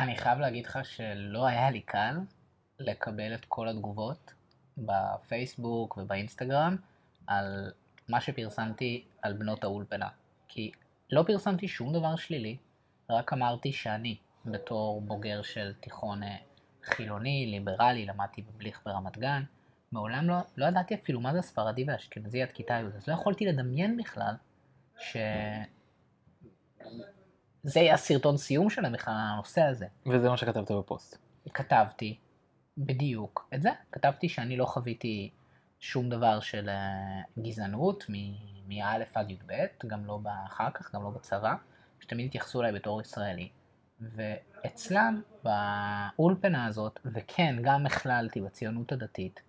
אני חייב להגיד לך שלא היה לי קל לקבל את כל התגובות בפייסבוק ובאינסטגרם על מה שפרסמתי על בנות האולפנה. כי לא פרסמתי שום דבר שלילי, רק אמרתי שאני, בתור בוגר של תיכון אה, חילוני, ליברלי, למדתי בבליך ברמת גן, מעולם לא, לא ידעתי אפילו מה זה ספרדי ואשכנזי עד כיתה י', אז לא יכולתי לדמיין בכלל ש... זה יהיה הסרטון סיום שלהם בכלל, הנושא הזה. וזה מה שכתבת בפוסט. כתבתי בדיוק את זה, כתבתי שאני לא חוויתי שום דבר של uh, גזענות מא' עד י"ב, גם לא אחר כך, גם לא בצבא, שתמיד התייחסו אליי בתור ישראלי. ואצלם, באולפנה הזאת, וכן, גם הכללתי בציונות הדתית,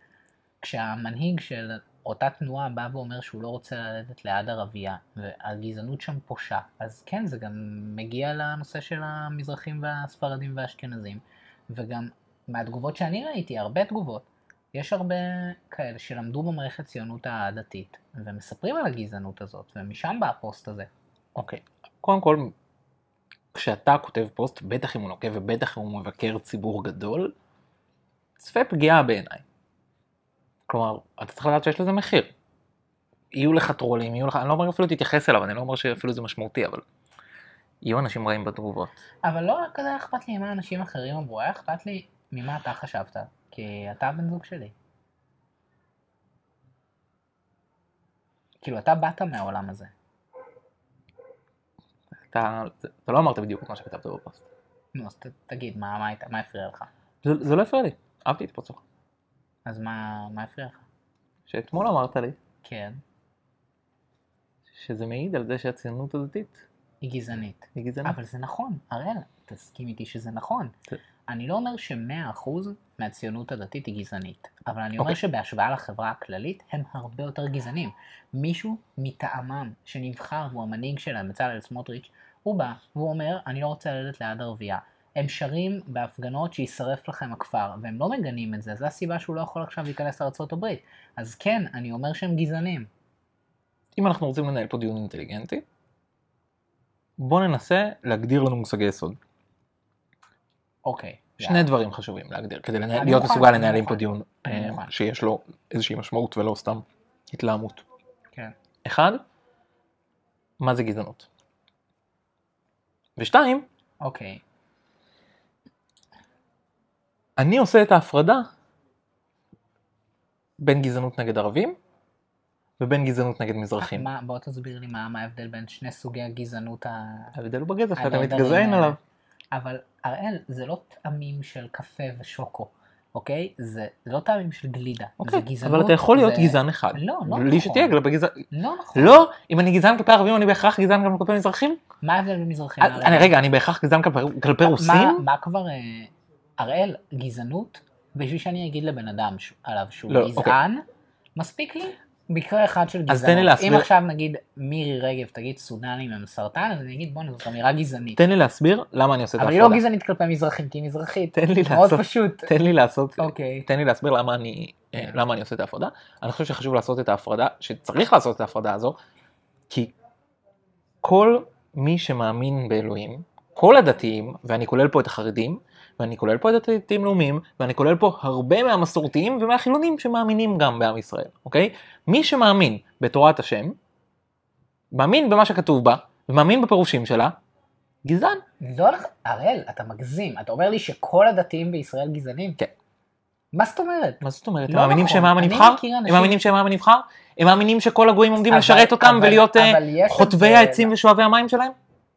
כשהמנהיג של אותה תנועה בא ואומר שהוא לא רוצה ללדת ליד ערבייה, והגזענות שם פושה, אז כן, זה גם מגיע לנושא של המזרחים והספרדים והאשכנזים, וגם מהתגובות שאני ראיתי, הרבה תגובות, יש הרבה כאלה שלמדו במערכת ציונות הדתית, ומספרים על הגזענות הזאת, ומשם בא הפוסט הזה. אוקיי, okay. קודם כל, כשאתה כותב פוסט, בטח אם הוא נוקב ובטח אם הוא מבקר ציבור גדול, צפה פגיעה בעיניי. כלומר, אתה צריך לדעת שיש לזה מחיר. יהיו לך טרולים, יהיו לך, אני לא אומר אפילו תתייחס אליו, אני לא אומר שאפילו זה משמעותי, אבל יהיו אנשים רעים בתגובות. אבל לא רק כזה אכפת לי מה אנשים אחרים אמרו, היה אכפת לי ממה אתה חשבת, כי אתה הבן זוג שלי. כאילו, אתה באת מהעולם הזה. אתה, אתה לא אמרת בדיוק מה שכתבת בפוסט. נו, אז תגיד, מה, מה, מה הפריע לך? זה, זה לא הפריע לי, אהבתי את הפוסט שלך. אז מה, מה הפריע לך? שאתמול אמרת לי. כן. שזה מעיד על זה שהציונות הדתית היא גזענית. היא גזענית. אבל זה נכון, הראל, תסכים איתי שזה נכון. כן. אני לא אומר שמאה אחוז מהציונות הדתית היא גזענית, אבל אני אומר okay. אוקיי. שבהשוואה לחברה הכללית הם הרבה יותר גזענים. מישהו מטעמם שנבחר והוא המנהיג שלהם, בצלאל סמוטריץ', הוא בא והוא אומר, אני לא רוצה ללדת ליד ערבייה. הם שרים בהפגנות שישרף לכם הכפר, והם לא מגנים את זה, זו הסיבה שהוא לא יכול עכשיו להיכנס לארה"ב. אז כן, אני אומר שהם גזענים. אם אנחנו רוצים לנהל פה דיון אינטליגנטי, בוא ננסה להגדיר לנו מושגי יסוד. אוקיי. שני yeah. דברים חשובים להגדיר, כדי לנהל, להיות מסוגל לנהל עם פה דיון אה, שיש לו איזושהי משמעות ולא סתם התלהמות. כן. אחד, מה זה גזענות? ושתיים, אוקיי. אני עושה את ההפרדה בין גזענות נגד ערבים ובין גזענות נגד מזרחים. מה, בוא תסביר לי מה, מה ההבדל בין שני סוגי הגזענות ה... ההבדל הוא בגזע שאתה מתגזען עליו. אבל הראל, זה לא טעמים של קפה ושוקו. אוקיי? זה, לא טעמים של גלידה, אוקיי, זה גזענות. אבל אתה יכול להיות זה... גזען אחד. לא, לא נכון. בלי שתהיה כלפי גזען. לא נכון. לא, אם אני גזען כלפי ערבים אני בהכרח גזען גם כלפי מזרחים? מה ההבדל בין מזרחים? אני, רגע, אני בהכרח גזען כלפי, כלפי רוסים? מה, מה כבר, אה, הראל, גזענות, בשביל שאני אגיד לבן אדם ש... עליו שהוא לא, אוקיי. גזען, אוקיי. מספיק לי מקרה אחד של גזענות. אז תן לי להסביר. אם עכשיו נגיד מירי רגב תגיד סודנים הם סרטן, אז אני אגיד בוא'נה זאת אמירה גזענית. תן לי להסביר למה אני עושה את ההפרדה. אבל היא לא גזענית כלפי מזרחים, כי היא מזרחית. תן לי מאוד לעשות, פשוט. תן לי לעשות, אוקיי. תן לי להסביר למה אני, אה, כן. למה אני עושה את ההפרדה. אני חושב שחשוב לעשות את ההפרדה, שצריך לעשות את ההפרדה הזו, כי כל מי שמאמין באלוהים, כל הדתיים, ואני כולל פה את החרדים, ואני כולל פה את הדתיים לאומיים, ואני כולל פה הרבה מהמסורתיים ומהחילונים שמאמינים גם בעם ישראל, אוקיי? מי שמאמין בתורת השם, מאמין במה שכתוב בה, ומאמין בפירושים שלה, גזען. לא, הראל, אתה מגזים. אתה אומר לי שכל הדתיים בישראל גזענים? כן. מה זאת אומרת? מה זאת אומרת? לא הם מאמינים נכון. שהם העם הנבחר? הם מאמינים שהם העם הנבחר? הם מאמינים שכל הגויים עומדים לשרת אותם ולהיות אה, חוטבי העצים ושואבי המים שלהם?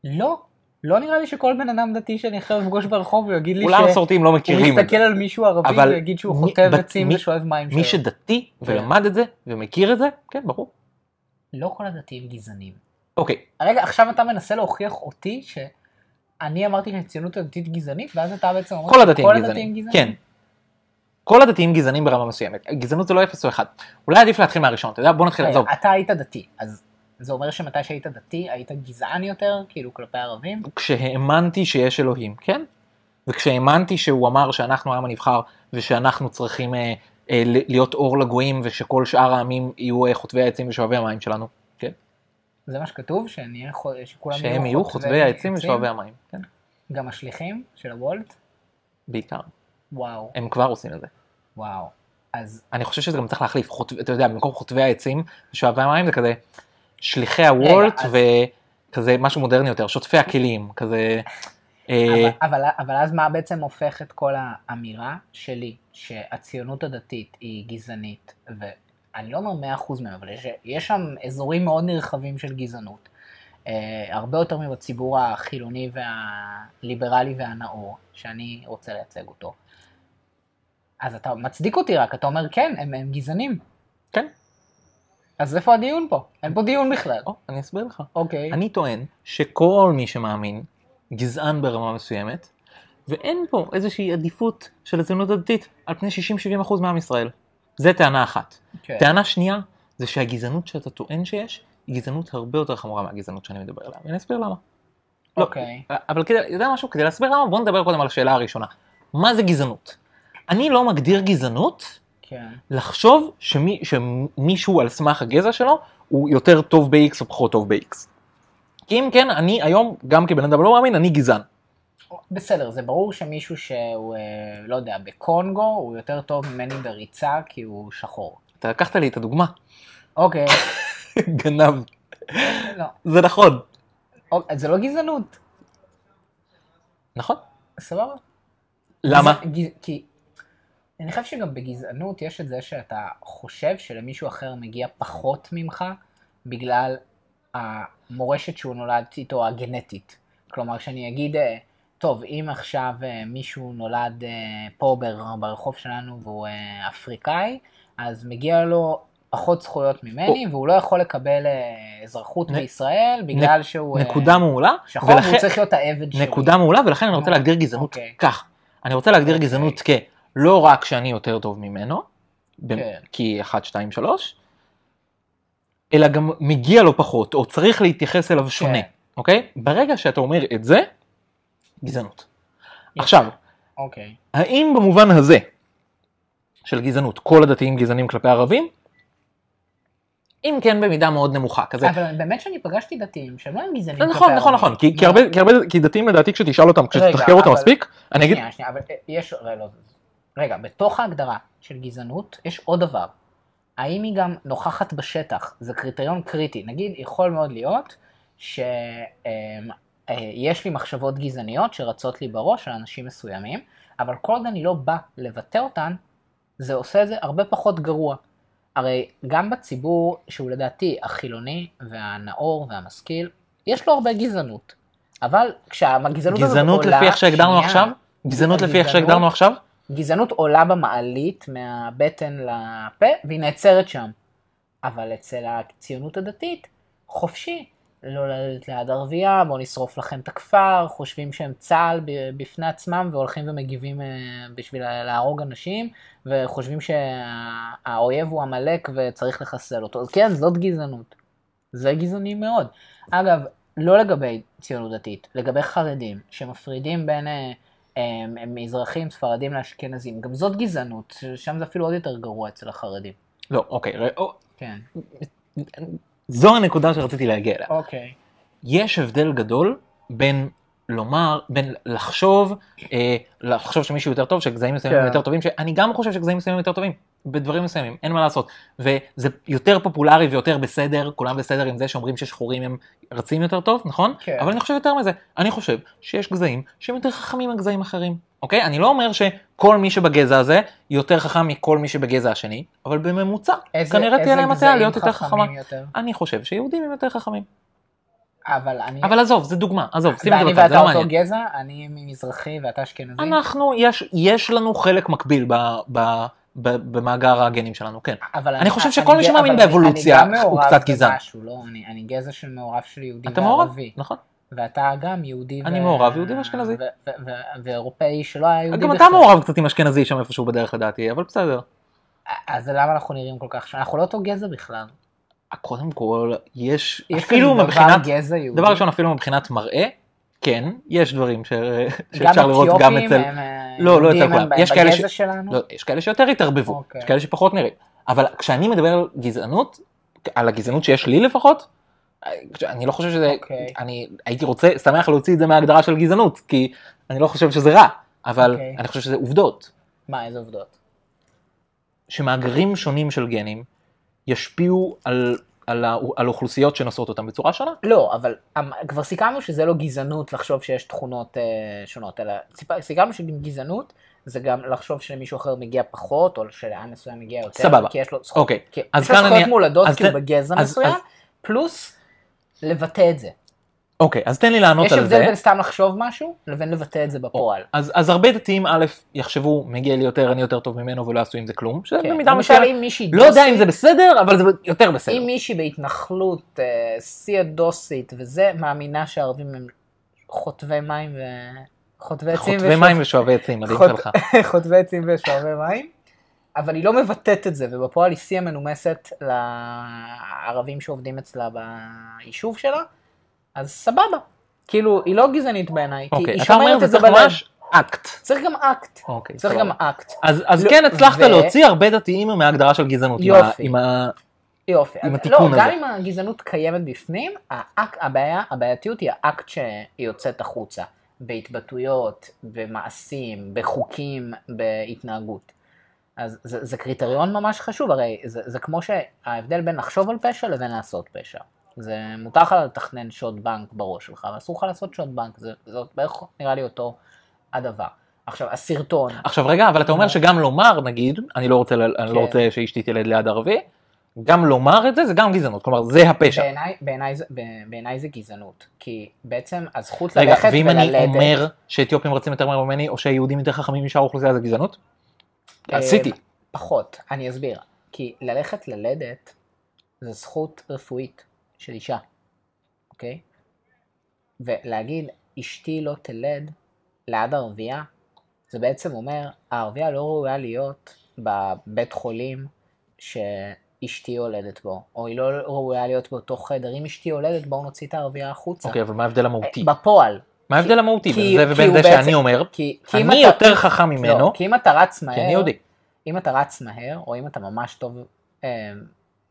לא. לא נראה לי שכל בן אדם דתי שאני יכול לפגוש ברחוב ויגיד לי אולי המסורתיים לא מכירים הוא מסתכל על מישהו ערבי ויגיד שהוא חוטב עצים ושואב מים שלו. מי שדתי כן. ולמד את זה ומכיר את זה, כן ברור. לא כל הדתיים גזענים. אוקיי. רגע עכשיו אתה מנסה להוכיח אותי שאני אמרתי שהציונות הדתית גזענית ואז אתה בעצם אומר כל הדתיים גזענים. כן. כל הדתיים גזענים ברמה מסוימת. גזענות זה לא אפס או אחד. אולי עדיף להתחיל מהראשון, אתה יודע? בוא נתחיל, עזוב. אתה היית דתי, אז זה אומר שמתי שהיית דתי היית גזען יותר, כאילו כלפי ערבים? כשהאמנתי שיש אלוהים, כן. וכשהאמנתי שהוא אמר שאנחנו העם הנבחר ושאנחנו צריכים אה, אה, להיות אור לגויים ושכל שאר העמים יהיו אה, חוטבי העצים ושואבי המים שלנו, כן. זה מה שכתוב? שנהיה, שכולם שהם יהיו חוטבי העצים ושואבי המים, כן. גם השליחים של הוולט? בעיקר. וואו, הם כבר עושים את זה. וואו. אז אני חושב שזה גם צריך להחליף, חוט... אתה יודע, במקום חוטבי העצים ושואבי המים זה כזה שליחי הוולט אז- וכזה משהו מודרני יותר, שוטפי הכלים, כזה... אה, אבל, אבל, אבל אז מה בעצם הופך את כל האמירה שלי, שהציונות הדתית היא גזענית, ואני לא אומר 100% מהם, אבל יש, יש שם אזורים מאוד נרחבים של גזענות, אה, הרבה יותר מבציבור החילוני והליברלי והנאור, שאני רוצה לייצג אותו. אז אתה מצדיק אותי רק, אתה אומר כן, הם, הם גזענים. כן. אז איפה הדיון פה? אין פה דיון בכלל. או, אני אסביר לך. אוקיי. אני טוען שכל מי שמאמין גזען ברמה מסוימת, ואין פה איזושהי עדיפות של הציונות הדתית על פני 60-70% מעם ישראל. זה טענה אחת. כן. טענה שנייה, זה שהגזענות שאתה טוען שיש, היא גזענות הרבה יותר חמורה מהגזענות שאני מדבר עליה, ואני אסביר למה. לא, אוקיי. אבל כדי, יודע משהו? כדי להסביר למה, בוא נדבר קודם על השאלה הראשונה. מה זה גזענות? אני לא מגדיר גזענות כן. לחשוב שמי, שמישהו על סמך הגזע שלו הוא יותר טוב ב-X או פחות טוב ב-X. כי אם כן, אני היום, גם כבן אדם לא מאמין, אני גזען. בסדר, זה ברור שמישהו שהוא, אה, לא יודע, בקונגו, הוא יותר טוב ממני בריצה כי הוא שחור. אתה לקחת לי את הדוגמה, אוקיי, גנב. לא. זה נכון. אוקיי, זה לא גזענות, נכון. סבבה? למה? גז- כי אני חושב שגם בגזענות יש את זה שאתה חושב שלמישהו אחר מגיע פחות ממך בגלל המורשת שהוא נולד איתו הגנטית. כלומר, שאני אגיד, אה, טוב, אם עכשיו אה, מישהו נולד אה, פה בר- ברחוב שלנו והוא אפריקאי, אז מגיע לו פחות זכויות ממני, והוא לא יכול לקבל אזרחות נ- בישראל בגלל שהוא אה, נקודה מעולה. שחור והוא צריך להיות העבד שלי. נקודה מעולה, ולכן אני רוצה להגדיר גזענות אוקיי. כך. אני רוצה להגדיר אוקיי. גזענות כלא רק שאני יותר טוב ממנו, כן. כי 1, 2, 3, אלא גם מגיע לו פחות, או צריך להתייחס אליו שונה, כן. אוקיי? ברגע שאתה אומר את זה, גזענות. יפה. עכשיו, אוקיי. האם במובן הזה של גזענות, כל הדתיים גזענים כלפי ערבים? אם כן במידה מאוד נמוכה, כזה. אבל באמת שאני פגשתי דתיים שהם לא הם גזענים. נכון, נכון, כלפי נכון, כי. כי, הרבה, כי, הרבה, כי דתיים לדעתי כשתשאל אותם, כשתחקר אותם אבל- מספיק, אני אגיד, שנייה, שנייה, אבל אה, יש, לא, רגע, בתוך ההגדרה של גזענות יש עוד דבר. האם היא גם נוכחת בשטח? זה קריטריון קריטי. נגיד, יכול מאוד להיות שיש לי מחשבות גזעניות שרצות לי בראש על אנשים מסוימים, אבל כל עוד אני לא בא לבטא אותן, זה עושה את זה הרבה פחות גרוע. הרי גם בציבור שהוא לדעתי החילוני והנאור והמשכיל, יש לו הרבה גזענות. אבל כשהגזענות הזאת עולה... גזענות לפי איך שהגדרנו עכשיו? גזענות לפי איך שהגדרנו עכשיו? גזענות עולה במעלית מהבטן לפה והיא נעצרת שם. אבל אצל הציונות הדתית, חופשי. לא ללכת ליד ערבייה, בואו נשרוף לכם את הכפר, חושבים שהם צה"ל בפני עצמם והולכים ומגיבים אה, בשביל להרוג אנשים, וחושבים שהאויב הוא עמלק וצריך לחסל אותו. כן, זאת גזענות. זה גזעני מאוד. אגב, לא לגבי ציונות דתית, לגבי חרדים, שמפרידים בין אה, אה, מזרחים, ספרדים לאשכנזים, גם זאת גזענות, שם זה אפילו עוד יותר גרוע אצל החרדים. לא, אוקיי, או, כן. זו הנקודה שרציתי להגיע אליה. אוקיי. יש הבדל גדול בין לומר, בין לחשוב, אה, לחשוב שמישהו יותר טוב, שגזעים מסוימים כן. יותר טובים, שאני גם חושב שגזעים מסוימים יותר טובים, בדברים מסוימים, אין מה לעשות. וזה יותר פופולרי ויותר בסדר, כולם בסדר עם זה שאומרים ששחורים הם רצים יותר טוב, נכון? כן. אבל אני חושב יותר מזה, אני חושב שיש גזעים שהם יותר חכמים מגזעים אחרים, אוקיי? אני לא אומר שכל מי שבגזע הזה יותר חכם מכל מי שבגזע השני, אבל בממוצע, איזה- כנראה תהיה להם גזעים להיות יותר חכמה. יותר? אני חושב שיהודים הם יותר חכמים. אבל אני... אבל עזוב, זה דוגמה, עזוב, שים את זה ואני בצד, זה ואתה לא אותו מעניין. גזע, אני מזרחי ואתה אשכנזי. אנחנו, יש, יש לנו חלק מקביל ב, ב, במאגר הגנים שלנו, כן. אבל אני חושב שכל מי שמאמין אבל אני- באבולוציה אני גם הוא מעורב קצת גזען. במשהו, לא, אני, גזע של מעורב של יהודי אתה מעורב? וערבי. נכון. ואתה גם יהודי אני מעורב, יהודי ואשכנזי. ואירופאי שלא היה יהודי גם. אתה מעורב קצת עם אשכנזי שם איפשהו בדרך לדעתי, אבל בסדר. אז למה אנחנו נראים כל כך שונה? אנחנו לא אותו גזע בכלל. קודם כל, יש, אפילו מבחינת. דבר ראשון, אפילו מבחינת מראה, כן, יש דברים ש... גם שאפשר לראות גם אתיופים אצל... הם אה, לא, לא אצל כולם. יש כאלה ש-. לא, יש כאלה שיותר התערבבו, אוקיי. יש כאלה שפחות נראים. אבל כשאני מדבר על גזענות, על הגזענות שיש לי לפחות, אני לא חושב שזה, אוקיי. אני הייתי רוצה, שמח להוציא את זה מההגדרה של גזענות, כי אני לא חושב שזה רע, אבל אוקיי. אני חושב שזה עובדות. מה, איזה עובדות? שמאגרים שונים של גנים ישפיעו על, על, ה- על אוכלוסיות שנושאות אותם בצורה שונה. לא, אבל אמ, כבר סיכמנו שזה לא גזענות לחשוב שיש תכונות אה, שונות, אלא סיכמנו שגזענות זה גם לחשוב שלמישהו אחר מגיע פחות, או שלעם מסוים מגיע יותר, סבבה. כי יש לו אוקיי, זכויות אני- מולדות אז כי הוא בגזע אז- מסוים, אז- פלוס לבטא את זה. אוקיי, אז תן לי לענות יש על הבדל זה. בין סתם לחשוב משהו, לבין לבטא את זה בפועל. אז, אז הרבה דתיים א' יחשבו מגיע לי יותר, אני יותר טוב ממנו ולא יעשו עם זה כלום, שזה כן. במידה מסוימת, לא יודע אם זה בסדר, אבל זה יותר בסדר. אם מישהי בהתנחלות, אה, שיא הדוסית וזה, מאמינה שהערבים הם חוטבי מים ו... חוטבי עצים חוטבי מים ושואבי עצים, מדהים שלך. חוטבי עצים ושואבי מים, אבל היא לא מבטאת את זה, ובפועל היא שיא המנומסת לערבים שעובדים אצלה ביישוב שלה, אז סבבה. כאילו, היא לא גזענית בעיניי, כי אוקיי, היא שומרת את זה בלב. ממש אקט. צריך גם אקט. אוקיי, צריך. גם אקט. אז, אז לא, כן הצלחת ו- להוציא הרבה דתיים מההגדרה של גזענות. יופי. עם ה... יופי. עם התיקון לא, גם הזה. אם הגזענות קיימת בפנים, האק, הבעיה, הבעייתיות היא האקט שהיא יוצאת החוצה. בהתבטאויות, במעשים, בחוקים, בהתנהגות. אז זה, זה קריטריון ממש חשוב, הרי זה, זה כמו שההבדל בין לחשוב על פשע לבין לעשות פשע. זה מותר לך לתכנן שוד בנק בראש שלך, ואסור לך לעשות שוד בנק, זה, זה בערך נראה לי אותו הדבר. עכשיו, הסרטון, עכשיו רגע, אבל אתה אומר. שגם לומר, נגיד, אני לא רוצה, ל- אני כן. לא רוצה שאשתי תלד ליד ערבי, גם לומר את זה זה גם גזענות, כלומר זה הפשע. בעיניי, בעיניי, זה- בעיניי זה גזענות, כי בעצם הזכות רגע, ללכת ואם וללדת... אני אומר שאתיופים רצים יותר מהר ממני, או שיהודים יותר חכמים משאר האוכלוסייה זה גזענות? אה, עשיתי. פחות, אני אסביר. כי ללכת ללדת זה זכות רפואית של אישה, אוקיי? ולהגיד אשתי לא תלד ליד ערבייה, זה בעצם אומר הערבייה לא ראויה להיות בבית חולים שאשתי יולדת בו, או היא לא ראויה להיות באותו חדר. אם אשתי יולדת בואו נוציא את הערבייה החוצה. אוקיי, אבל מה ההבדל המהותי? בפועל. מה ההבדל המהותי בין זה ובין זה בעצם- שאני אומר, כי, כי אני אתה- יותר חכם ממנו, לא, כי אם אתה רץ מהר, כי אני יהודי. אם אתה רץ מהר, או אם אתה ממש טוב אה,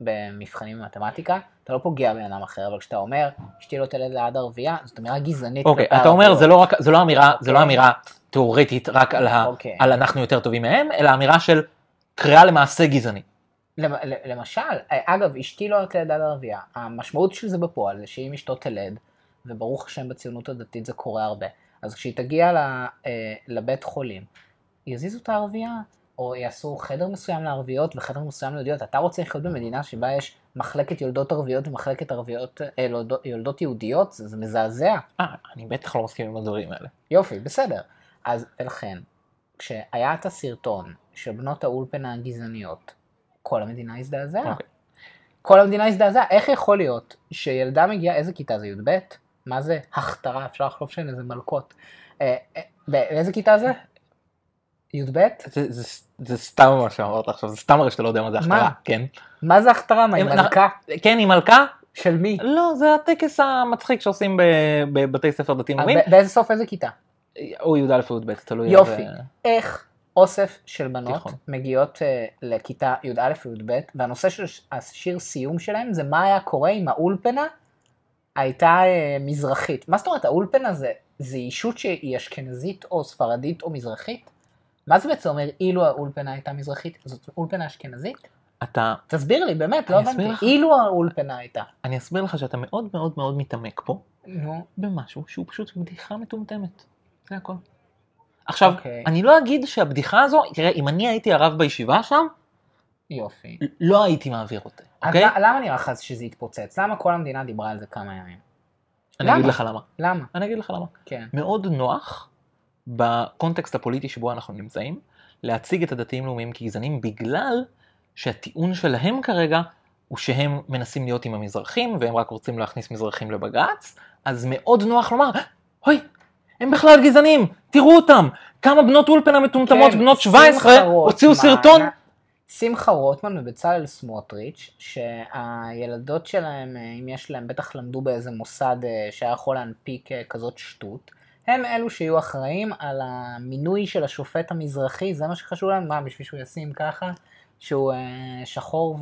במבחנים במתמטיקה, אתה לא פוגע בבן אדם אחר, אבל כשאתה אומר, אשתי לא תלד ליד ערבייה, זאת אמירה גזענית. אוקיי, כלפי אתה אומר. זה לא רק, זה לא אמירה, זה לא אוקיי. אמירה תיאורטית רק על ה- אוקיי. על אנחנו יותר טובים מהם, אלא אמירה של קריאה למעשה גזעני. למשל, אגב, אשתי לא תלד ליד ערבייה, המשמעות של זה בפועל זה שאם אשתו תלד, וברוך השם בציונות הדתית זה קורה הרבה, אז כשהיא תגיע אה, לבית חולים, יזיזו את הערבייה, או יעשו חדר מסוים לערביות וחדר מסוים ליהודיות. אתה רוצה לחיות במדינה שבה יש מחלקת יולדות ערביות ומחלקת ערביות, אה, יולדות- יולדות יהודיות? זה, זה מזעזע. אה, אני בטח לא מסכים עם הדברים האלה. יופי, בסדר. אז ולכן, כשהיה את הסרטון של בנות האולפנה הגזעניות, כל המדינה הזדעזעה. אוקיי. כל המדינה הזדעזעה. איך יכול להיות שילדה מגיעה, איזה כיתה זה? י"ב? מה זה הכתרה? אפשר לחשוב שהן איזה מלכות. אה, אה, באיזה כיתה זה? י"ב? זה, זה, זה סתם מה שאמרת עכשיו, זה סתם הרי שאתה לא יודע מה זה? הכתרה, כן? מה זה הכתרה? מה, היא מלכה? כן, היא מלכה? של מי? לא, זה הטקס המצחיק שעושים בבתי ספר דתיים אה, לאומיים, ב- באיזה סוף איזה כיתה? או י"א או י"ב, תלוי. יופי. איזה- איך אוסף של בנות תיכון. מגיעות אה, לכיתה י"א וי"ב, והנושא של השיר סיום שלהם זה מה היה קורה אם האולפנה הייתה אה, מזרחית. מה זאת אומרת, האולפנה זה, זה אישות שהיא אשכנזית או ספרדית או מזרחית? מה זה בעצם אומר אילו האולפנה הייתה מזרחית? זאת אולפנה אשכנזית? אתה, תסביר לי, באמת, לא הבנתי. לך. אילו האולפנה הייתה. אני אסביר לך שאתה מאוד מאוד מאוד מתעמק פה, נו, במשהו שהוא פשוט בדיחה מטומטמת. זה הכל. עכשיו, אוקיי. אני לא אגיד שהבדיחה הזו, תראה, אם אני הייתי הרב בישיבה שם, יופי. לא הייתי מעביר אותה, אוקיי? למה- למה נראה לך שזה התפוצץ? למה כל המדינה דיברה על זה כמה ימים? אני אגיד למה? לך למה. למה? אני אגיד לך למה. כן. מאוד נוח בקונטקסט הפוליטי שבו אנחנו נמצאים, להציג את הדתיים לאומיים כגזענים בגלל שהטיעון שלהם כרגע הוא שהם מנסים להיות עם המזרחים והם רק רוצים להכניס מזרחים לבג"ץ, אז מאוד נוח לומר, אוי, הם בכלל גזענים, תראו אותם, כמה בנות אולפנה מטומטמות, כן, בנות שמחה 17, הוציאו רוטמן- סרטון, שמחה רוטמן ובצלאל סמוטריץ', שהילדות שלהם, אה, אם יש להם, בטח למדו באיזה מוסד אה, שהיה יכול להנפיק אה, כזאת שטות, הם אלו שיהיו אחראים על המינוי של השופט המזרחי, זה מה שחשוב להם, מה, בשביל שהוא ישים ככה, שהוא אה, שחור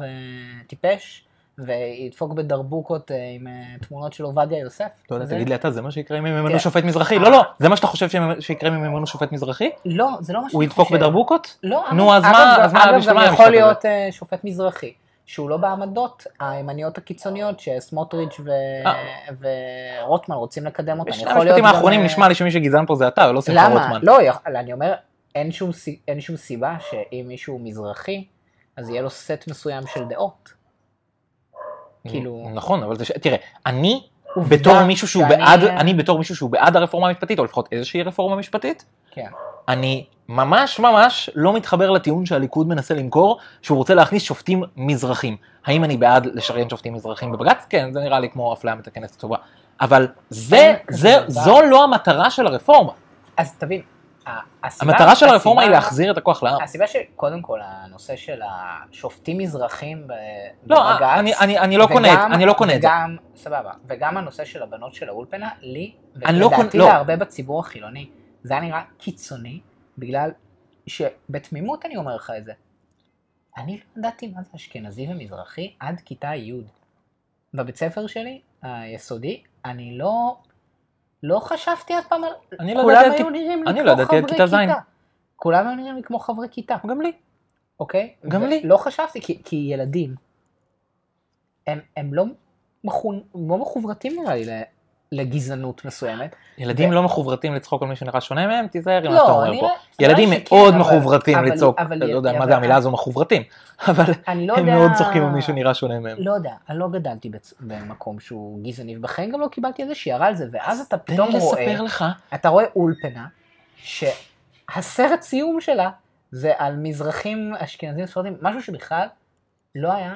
וטיפש, וידפוק בדרבוקות אה, עם אה, תמונות של עובדיה יוסף. לא יודע, וזה- תגיד לי אתה, זה מה שיקרה אם הם ימנו כן. שופט מזרחי? לא, לא, זה מה שאתה חושב שיקרה אם הם ימנו שופט מזרחי? לא, זה לא מה שאני הוא ידפוק חושב. בדרבוקות? לא, נו, אז מה- אז מה אגב, גם יכול? להיות אה, שופט מזרחי, שהוא לא בעמדות הימניות הקיצוניות שסמוטריץ' ו- אה. ורוטמן רוצים לקדם אותן. בשני המשפטים גם, האחרונים אה, נשמע לי שמי שגזען פה זה אתה, ולא שמחה למה? רוטמן. לא, יכול- אני אומר, אין שום אין שום סיבה שאם מישהו מזרחי, אז יהיה לו סט מסוים של דעות. כאילו- נכון, אבל זה ש... תראה, אני בתור מישהו שהוא שאני- בעד, אני בתור מישהו שהוא בעד הרפורמה המשפטית, או לפחות איזושהי רפורמה משפטית, כן. אני ממש ממש לא מתחבר לטיעון שהליכוד מנסה למכור, שהוא רוצה להכניס שופטים מזרחים. האם אני בעד לשריין שופטים מזרחים בבג"ץ? כן, זה נראה לי כמו אפליה מתקנת טובה. אבל זה, זה. זו לא המטרה של הרפורמה. אז תבין. המטרה של הרפורמה היא להחזיר את הכוח לעם. הסיבה שקודם כל הנושא של השופטים מזרחים לא, בבג"ץ, אני, אני, אני לא קונה, את- וגם- אני לא קונה את זה. סבבה, וגם הנושא של הבנות של האולפנה, לי, לא ולדעתי לא. להרבה בציבור החילוני, זה היה נראה קיצוני, בגלל שבתמימות אני אומר לך את זה. אני לא ידעתי מה זה אשכנזי ומזרחי עד כיתה י'. בבית ספר שלי, היסודי, אני לא, לא חשבתי אף פעם על... אני לא כולם היו נראים לי כמו לא עד חברי כיתה. כולם היו נראים לי כמו חברי כיתה. גם לי. אוקיי? גם לי. לא חשבתי, כי, כי ילדים, הם, הם לא, לא מחוברתים נראה לי לגזענות מסוימת. ילדים ו- לא מחוברתים לצחוק על מי שנראה שונה מהם, תיזהר שאתה לא, אומר אני פה. לא- ילדים נראה לי מאוד מחוברתים אבל- אני לא יודע אבל- מה זה המילה הזו מחוברתים, אבל לא הם יודע... מאוד צוחקים על מי שנראה שונה מהם. לא יודע, אני לא גדלתי בצ... במקום שהוא גזעני, ובחיים גם לא קיבלתי איזה שיערה על זה, ואז אתה פתאום רואה, לספר לך, אתה רואה אולפנה, שהסרט סיום שלה זה על מזרחים אשכנזים ספרדים, משהו שבכלל לא היה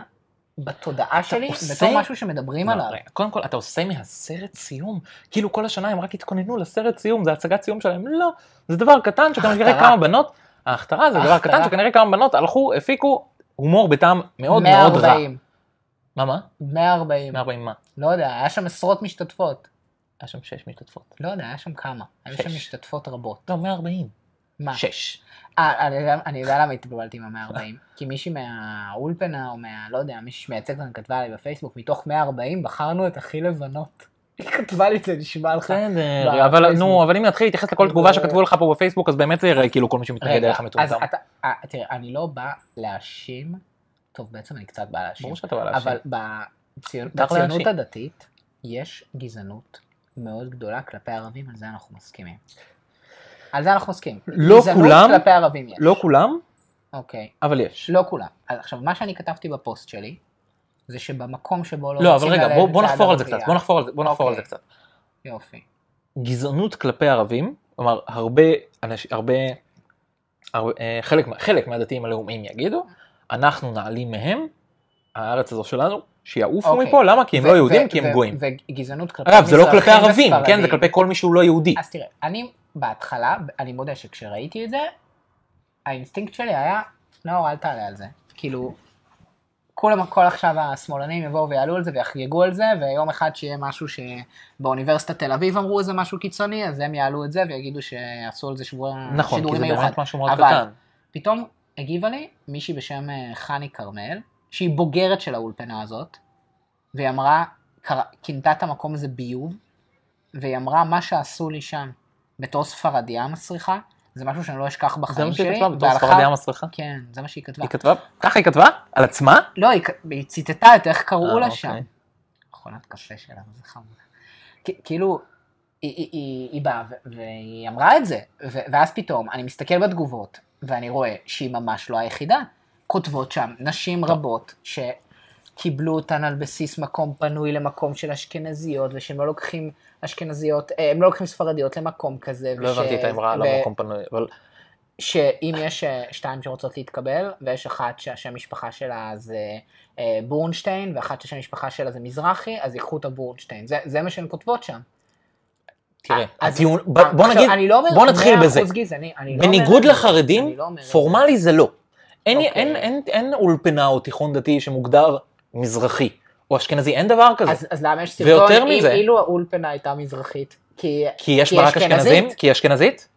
בתודעה שלי, עושה- בתור משהו שמדברים לא, עליו. רגע, קודם כל אתה עושה מהסרט סיום, כאילו כל השנה הם רק התכוננו לסרט סיום, זה הצגת סיום שלהם, לא, זה דבר קטן שכנראה הכתרה. כמה בנות, ההכתרה זה דבר. קטן שכנראה כמה בנות הלכו, הפיקו הומור בטעם מאוד מאוד רע. 140, מה מה? 140, 140 מה? לא יודע, היה שם עשרות משתתפות. היה שם 6 משתתפות. לא יודע, היה שם כמה. היו שש. שם משתתפות רבות. לא, 140. מה? 6. אה, אני יודע- למה התבלבלתי עם ה-140. כי מישהי מהאולפנה, או מה... לא יודע, מישהי שמייצגת אותנו כתבה לי בפייסבוק, מתוך 140 בחרנו את הכי לבנות. היא כתבה לי את זה, נשמע לך. בסדר, אבל. נו, אבל אם נתחיל להתייחס לכל תגובה שכתבו לך פה בפייסבוק, אז באמת זה יראה כאילו כל מי שמתנגד אליך אז מטומטם. אתה... אה, תראה, אני לא בא להאשים, טוב, בעצם אני קצת בא להאשים, ברור שאתה בא להאשים. אבל בציונות. הדתית יש גזענות מאוד גדולה כלפי ערבים, על זה אנחנו מסכימים. על זה אנחנו מסכימים. לא כולם, כלפי ערבים יש. לא כולם, אוקיי. אבל יש. לא כולם. עכשיו, מה שאני כתבתי בפוסט שלי, זה שבמקום שבו לא לא, אבל רוצים רגע, ללדת בוא- בוא ליד נחפור על זה קצת, בוא נחפור על זה- בוא נחפור על זה אוקיי. קצת. יופי. גזענות כלפי ערבים, כלומר הרבה אנשים, הרבה, הרבה אה, חלק, חלק מהדתיים הלאומיים יגידו, אנחנו נעלים מהם, הארץ הזו שלנו, שיעופו אוקיי. מפה, למה? כי הם ו- לא יהודים, ו- כי הם ו- גויים. וגזענות כלפי אגב, זה לא כלפי ערבים, כן? זה. כלפי כל מי שהוא לא יהודי. אז תראה, אני בהתחלה, אני מודה שכשראיתי את זה, האינסטינקט שלי היה, נאור, אל תעלה על זה. כאילו, כולם, כל עכשיו השמאלנים יבואו ויעלו על זה ויחגגו על זה, ויום אחד שיהיה משהו שבאוניברסיטת תל אביב אמרו איזה משהו קיצוני, אז הם יעלו את זה ויגידו שעשו על זה שבוע נכון, כי שידורים זה מיוחד. באמת משהו מאוד אבל- קטן. פתאום הגיבה לי מישהי בשם אה, חני כרמל, שהיא בוגרת של האולפנה הזאת, והיא אמרה, כינתה את המקום הזה ביוב, והיא אמרה, מה שעשו לי שם, בתור ספרדיה מסריחה, זה משהו שאני לא אשכח זה בחיים מה שלי. שהיא כתבה בתור ספרדיה מסריחה. כן, זה מה שהיא כתבה. היא כתבה, ככה היא כתבה? על עצמה? לא, היא, היא ציטטה את איך קראו אה, לה אוקיי. שם. מכונת קפה שלה, זה חמוד. כ- כאילו, היא, באה והיא אמרה את זה, ואז פתאום אני מסתכל בתגובות, ואני רואה שהיא ממש לא היחידה. כותבות שם נשים רבות שקיבלו אותן על בסיס מקום פנוי למקום של אשכנזיות, ושהם לא לוקחים אשכנזיות, אה, הם לא לוקחים ספרדיות למקום כזה. לא וש- הבנתי את האמרה על המקום פנוי, אבל שאם יש אה, שתיים שרוצות להתקבל, ויש אחת שהשם משפחה שלה זה אה, בורנשטיין, ואחת שהשם משפחה שלה זה מזרחי, אז ייקחו את הבורנשטיין. זה, זה מה שהן כותבות שם. תראה, הטיעון, בוא עכשיו, נגיד, לא בוא נתחיל 100% בזה. גזעני, אני לא בניגוד זה, לחרדים, לא. פורמלי זה לא. אין, אוקיי. אין, אין, אין אולפנה או תיכון דתי שמוגדר מזרחי או אשכנזי, אין דבר כזה. אז, אז למה יש סרטון, אם- מזה- אילו האולפנה הייתה מזרחית? כי, כי יש כי בה רק? אשכנזים? כי היא אשכנזית?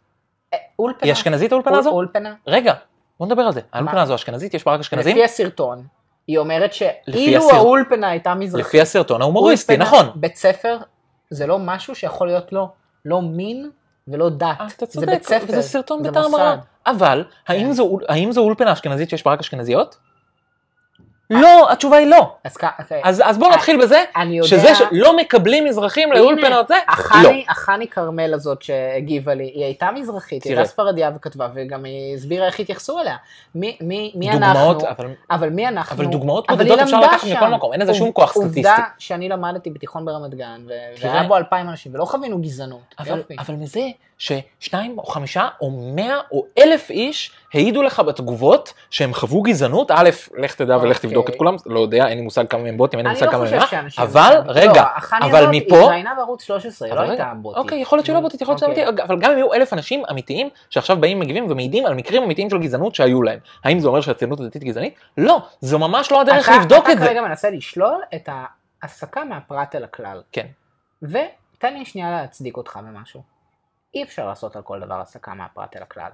אה, אולפנה. היא אשכנזית האולפנה אול- הזו? אולפנה. רגע, בוא נדבר על זה. האולפנה הזו אשכנזית? יש בה רק אשכנזים? לפי הסרטון, היא אומרת שאילו הסרט- האולפנה הייתה מזרחית, לפי הסרטון ההומוריסטי, נכון. בית ספר זה לא משהו שיכול להיות לו לא מין ולא דת. אה, אתה זה צודק, בית ספר, וזה סרטון זה בטעם. רע. אבל, האם כן. זו- האם זו אולפנה אשכנזית שיש בה רק אשכנזיות? לא, התשובה היא לא. אז. אז אז בואו אה, נתחיל בזה, אני יודע... שזה שלא מקבלים מזרחים לאולפנות זה, לא. החני, החני כרמל הזאת שהגיבה לי, היא הייתה מזרחית, היא. הייתה ספרדיה וכתבה, וגם היא הסבירה איך התייחסו אליה. מי, מי, מי דוגמאות, אנחנו? אבל אבל מי אנחנו? אבל דוגמאות בודדות אפשר לקחת שם. מכל מקום, אין לזה שום כוח סטטיסטי. עובדה שאני למדתי בתיכון ברמת גן. והיה בו אלפיים אנשים, ולא חווינו גזענות. אבל. אבל מזה ששניים או חמישה או מאה או אלף איש העידו לך בתגובות שהם חוו גזענות, א', לך תדע ולך אוקיי. תבדוק את כולם, לא יודע, אין לי מושג כמה הם בוטים, אין לי אני מושג לא כמה הם חושב מה, שאנשים... אבל לא, רגע, החני אבל הזאת מפה, התראיינה בערוץ 13, היא לא הייתה בוטית. אוקיי, יכול להיות שהיא לא בוטית, יכול להיות שהיא לא אוקיי. בוטית, אבל גם אם יהיו אלף אנשים אמיתיים שעכשיו באים מגיבים ומעידים על מקרים אמיתיים של גזענות שהיו להם. האם זה אומר שהציונות הדתית גזענית? לא, זו ממש לא הדרך אתה- לבדוק את אתה זה. כרגע מנסה לשלול את ההסקה מהפרט אל הכלל. כן. ותן לי שנייה להצדיק אותך במשהו. אי אפשר לעשות על כל דבר הסקה מהפרט אל הכלל.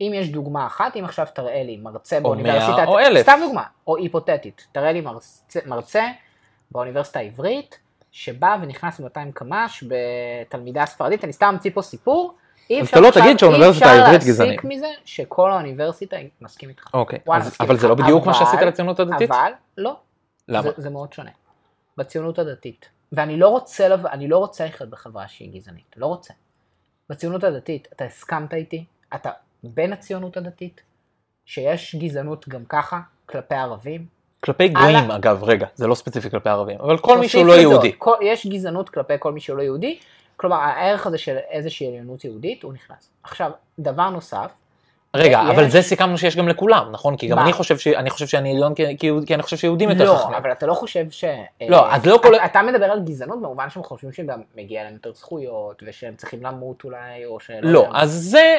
אם יש דוגמה אחת, אם עכשיו תראה לי מרצה באוניברסיטת, או אלף. סתם דוגמה, או היפותטית, תראה לי מרצה, מרצה באוניברסיטה העברית, שבא ונכנס ב-200 קמ"ש בתלמידה הספרדית, אני סתם אמציא פה סיפור, אי אפשר לא תגיד שהאוניברסיטה העברית אי אפשר גזענית. להסיק מזה שכל האוניברסיטה, מסכים איתך. אוקיי, וואלה, אז- מסכים אבל זה לא איתך, בדיוק מה אבל- שעשית לציונות הדתית? אבל, לא, למה? זה, זה מאוד שונה. בציונות הדתית. ואני לא רוצה, לב... לא רוצה לחיות בחברה שהיא גזענית. לא רוצה. בציונות הדתית, אתה הסכמת איתי, אתה בן הציונות הדתית, שיש גזענות גם ככה כלפי ערבים. כלפי גויים אגב, רגע, זה לא ספציפי כלפי ערבים, אבל כל מי שהוא לא יהודי. כל, יש גזענות כלפי כל מי שהוא לא יהודי, כלומר הערך הזה של איזושהי עליונות יהודית, הוא נכנס. עכשיו, דבר נוסף, רגע, יש- אבל זה סיכמנו שיש גם לכולם, נכון? כי גם מה? אני חושב ש- אני חושב שאני עליון כי- כי כי אני חושב שיהודים יותר לא, חכמים. אבל אתה לא חושב ש... לא, אה, אז לא כל- אתה- אתה מדבר על גזענות במובן שהם חושבים שגם מגיע להם יותר זכויות, ושהם צריכים למות אולי, או שלא לא, מה. אז זה,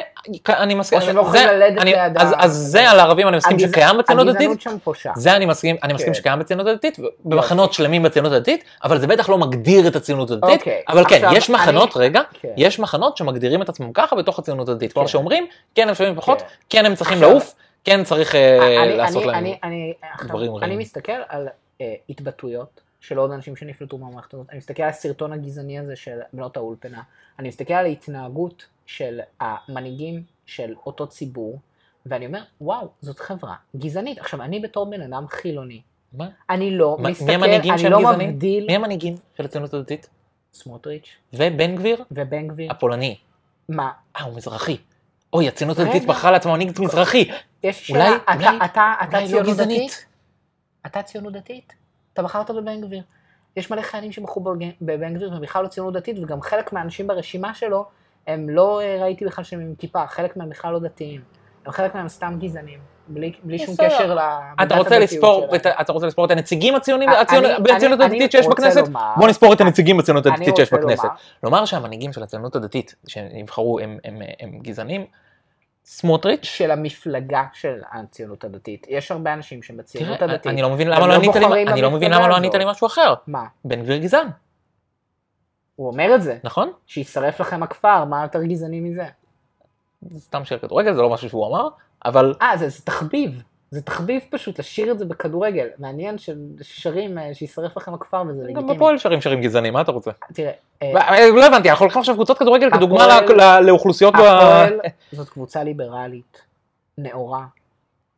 אני מסכים, או שהם לא יכולים ללדת אני- לידם. אז- אז זה על הערבים אני מסכים הגזע- שקיים בציונות הדתית, הגזענות שם פושה. זה אני מסכים, אני מסכים כן. שקיים בציונות הדתית, במחנות שלמים בציונות הדתית, אבל זה בטח לא מגדיר את הציונות הדתית, אוקיי, אבל כן, יש מחנות, רגע, כן. יש מחנות שמגדירים את עצמם ככה בתוך הציונות הדתית, כלומר כן. שאומרים, כן הם שווים פחות, כן. כן הם צריכים לעוף, כן צריך אה, אני- לעשות אני- להם אני- אני- דברים אני רעים. מסתכל על אה, התבטאויות של עוד אנשים שנפלטו מהמערכת הזאת, אני מסתכל על הסרטון הגזעני הזה של בנות האולפנה, אני מסתכל על ההתנהגות של המנהיגים של אותו ציבור, ואני אומר, וואו, זאת חברה גזענית. עכשיו, אני בתור בן אדם חילוני, מה? אני לא מה- מסתכל, אני לא גזענים? מבדיל, מי המנהיגים של הציונות הדתית? סמוטריץ' ובן גביר? ובן גביר, הפולני. מה? אה, הוא מזרחי. אוי, הציונות. הדתית בחרה לעצמה מנהיג מזרחי. יש שאלה, אתה- לא ציונות. דתית? אתה ציונות דתית? אתה בחרת בבן גביר. יש מלא חיילים בבן- בבן גביר והם בכלל לא ציונות דתית, וגם חלק מהאנשים ברשימה שלו, הם לא אה, ראיתי בכלל שהם עם כיפה, חלק מהם בכלל לא דתיים. הם חלק מהם סתם גזענים, בלי, בלי שום. קשר ל... אתה רוצה לספור, את אתה רוצה לספור את הנציגים הציונים בציונות הדתית שיש בכנסת? לומר- בוא נספור את הנציגים בציונות הדתית שיש בכנסת. לומר- לומר שהמנהיגים של הציונות הדתית שנבחרו הם- הם הם גזענים, סמוטריץ', של המפלגה של הציונות הדתית. יש הרבה אנשים שהם בציונות תראה, הדתית. אני לא מבין הם למה לא לא ענית לי- אני לא מבין למה לא. ענית לי משהו אחר. מה? בן גביר גזען, הוא אומר את זה. נכון? שישרף לכם הכפר, מה יותר גזעני מזה? זה סתם שיר כדורגל, זה לא משהו שהוא אמר, אבל אה, זה, זה תחביב. זה תחביב פשוט לשיר את זה בכדורגל. מעניין ששרים אה, שישרף לכם הכפר וזה גם לגיטימי. בפועל שרים שירים גזענים, מה אתה רוצה? תראה, אה, אה, לא הבנתי, אנחנו לוקחים עכשיו קבוצות כדורגל כדוגמה לאוכלוסיות ב... הפועל זאת קבוצה ליברלית, נאורה,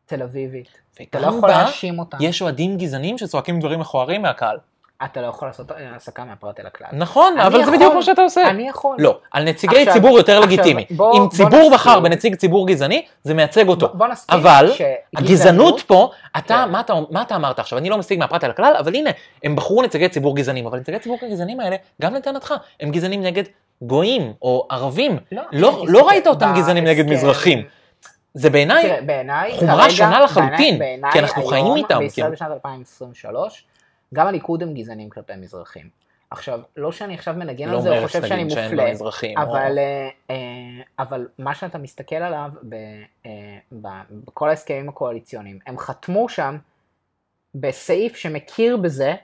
תל אביבית. אתה לא יכול להאשים אותה. יש אוהדים גזענים שצועקים דברים מכוערים מהקהל. אתה לא יכול לעשות הסקה מהפרט אל הכלל. נכון, אבל זה יכול- בדיוק מה שאתה עושה. אני יכול. לא, על נציגי עכשיו- ציבור יותר עכשיו, לגיטימי. בוא- אם בוא ציבור נסכים. בחר בנציג ציבור גזעני, זה מייצג אותו. בוא נסכים אבל הגזענות פה, אתה, כן. מה אתה, מה אתה אמרת עכשיו? אני לא משיג מהפרט אל הכלל, אבל הנה, הם בחרו נציגי ציבור גזענים, אבל נציגי ציבור הגזענים האלה, גם לטענתך, הם גזענים נגד גויים או ערבים. לא, לא- תסתכל, לא ראית אותם גזענים נגד מזרחים. זה בעיניי, חומרה שונה לחלוטין, כי אנחנו חיים איתם, בישראל כאילו. בשנת 2023, גם הליכוד הם גזענים כלפי מזרחים. עכשיו, לא שאני עכשיו מנגן לא על זה או חושב שאני מופלה, מזרחים. או- אבל, אה, אה, אבל מה שאתה מסתכל עליו ב, אה, ב, בכל ההסכמים הקואליציוניים, הם חתמו שם בסעיף שמכיר בזה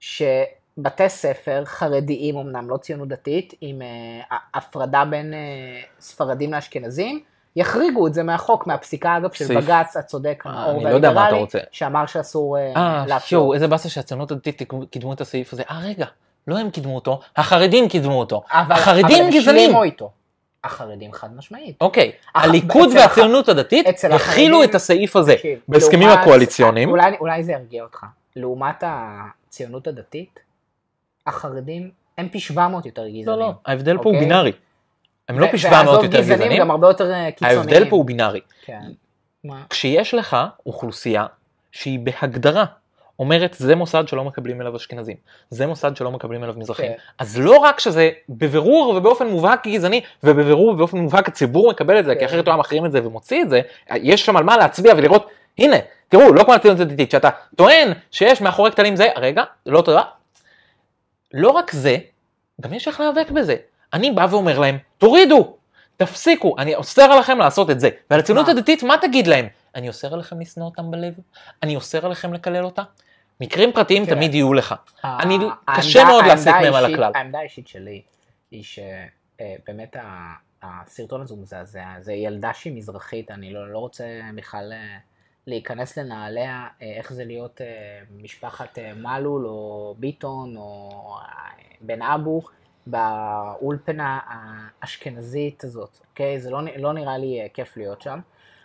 שבתי ספר חרדיים, אמנם לא ציונות דתית, עם הפרדה בין ספרדים לאשכנזים, יחריגו את זה מהחוק, מהפסיקה אגב של. בג"ץ הצודק, אה, הנאור אני לא והליברלי. שאמר שאסור אה, אה. יואו, איזה באסה שהציונות הדתית קידמו את הסעיף הזה. אה, רגע, לא הם קידמו אותו, החרדים קידמו אותו. אבל- החרדים גזענים. החרדים חד משמעית. אוקיי, הליכוד והציונות הדתית הכילו את הסעיף הזה בהסכמים הקואליציוניים. אולי, אולי זה ירגיע אותך. לעומת הציונות הדתית, החרדים הם פי 700 יותר גזענים. לא, לא, ההבדל פה הוא אוקיי? בינארי. הם לא פי 700 ועזוב יותר גזענים, גזענים, גם הרבה יותר אה, קיצוניים. ההבדל פה הוא בינארי. כן. מה? כשיש לך אוכלוסייה שהיא בהגדרה אומרת זה מוסד שלא מקבלים אליו אשכנזים, זה מוסד שלא מקבלים אליו מזרחים, כן. אז לא רק שזה בבירור ובאופן מובהק גזעני, ובבירור ובאופן מובהק הציבור מקבל את זה, כי כן. אחרת הוא היה מחרים את זה ומוציא את זה, יש שם על מה להצביע ולראות, הנה, תראו, לא כמו הציונות הדתית, שאתה טוען שיש מאחורי כתלים זה, רגע, לא תודה. לא רק זה, גם יש איך להיאבק בזה. אני בא ואומר להם, תורידו, תפסיקו, אני אוסר עליכם לעשות את זה. ועל הציונות? הדתית, מה תגיד להם? אני אוסר עליכם לשנוא אותם בלב? אני אוסר עליכם לקלל אותה? מקרים פרטיים תראה. תמיד יהיו לך. אני- קשה מאוד להסיק מהם על הכלל. העמדה האישית שלי היא שבאמת הסרטון הזה הוא מזעזע, זה ילדה שהיא מזרחית, אני לא לא רוצה בכלל אה, להיכנס לנעליה, אה, איך זה להיות אה, משפחת אה, מלול או ביטון או אה, בן אבו באולפנה האשכנזית הזאת, אוקיי? זה לא לא נראה לי אה, כיף להיות שם.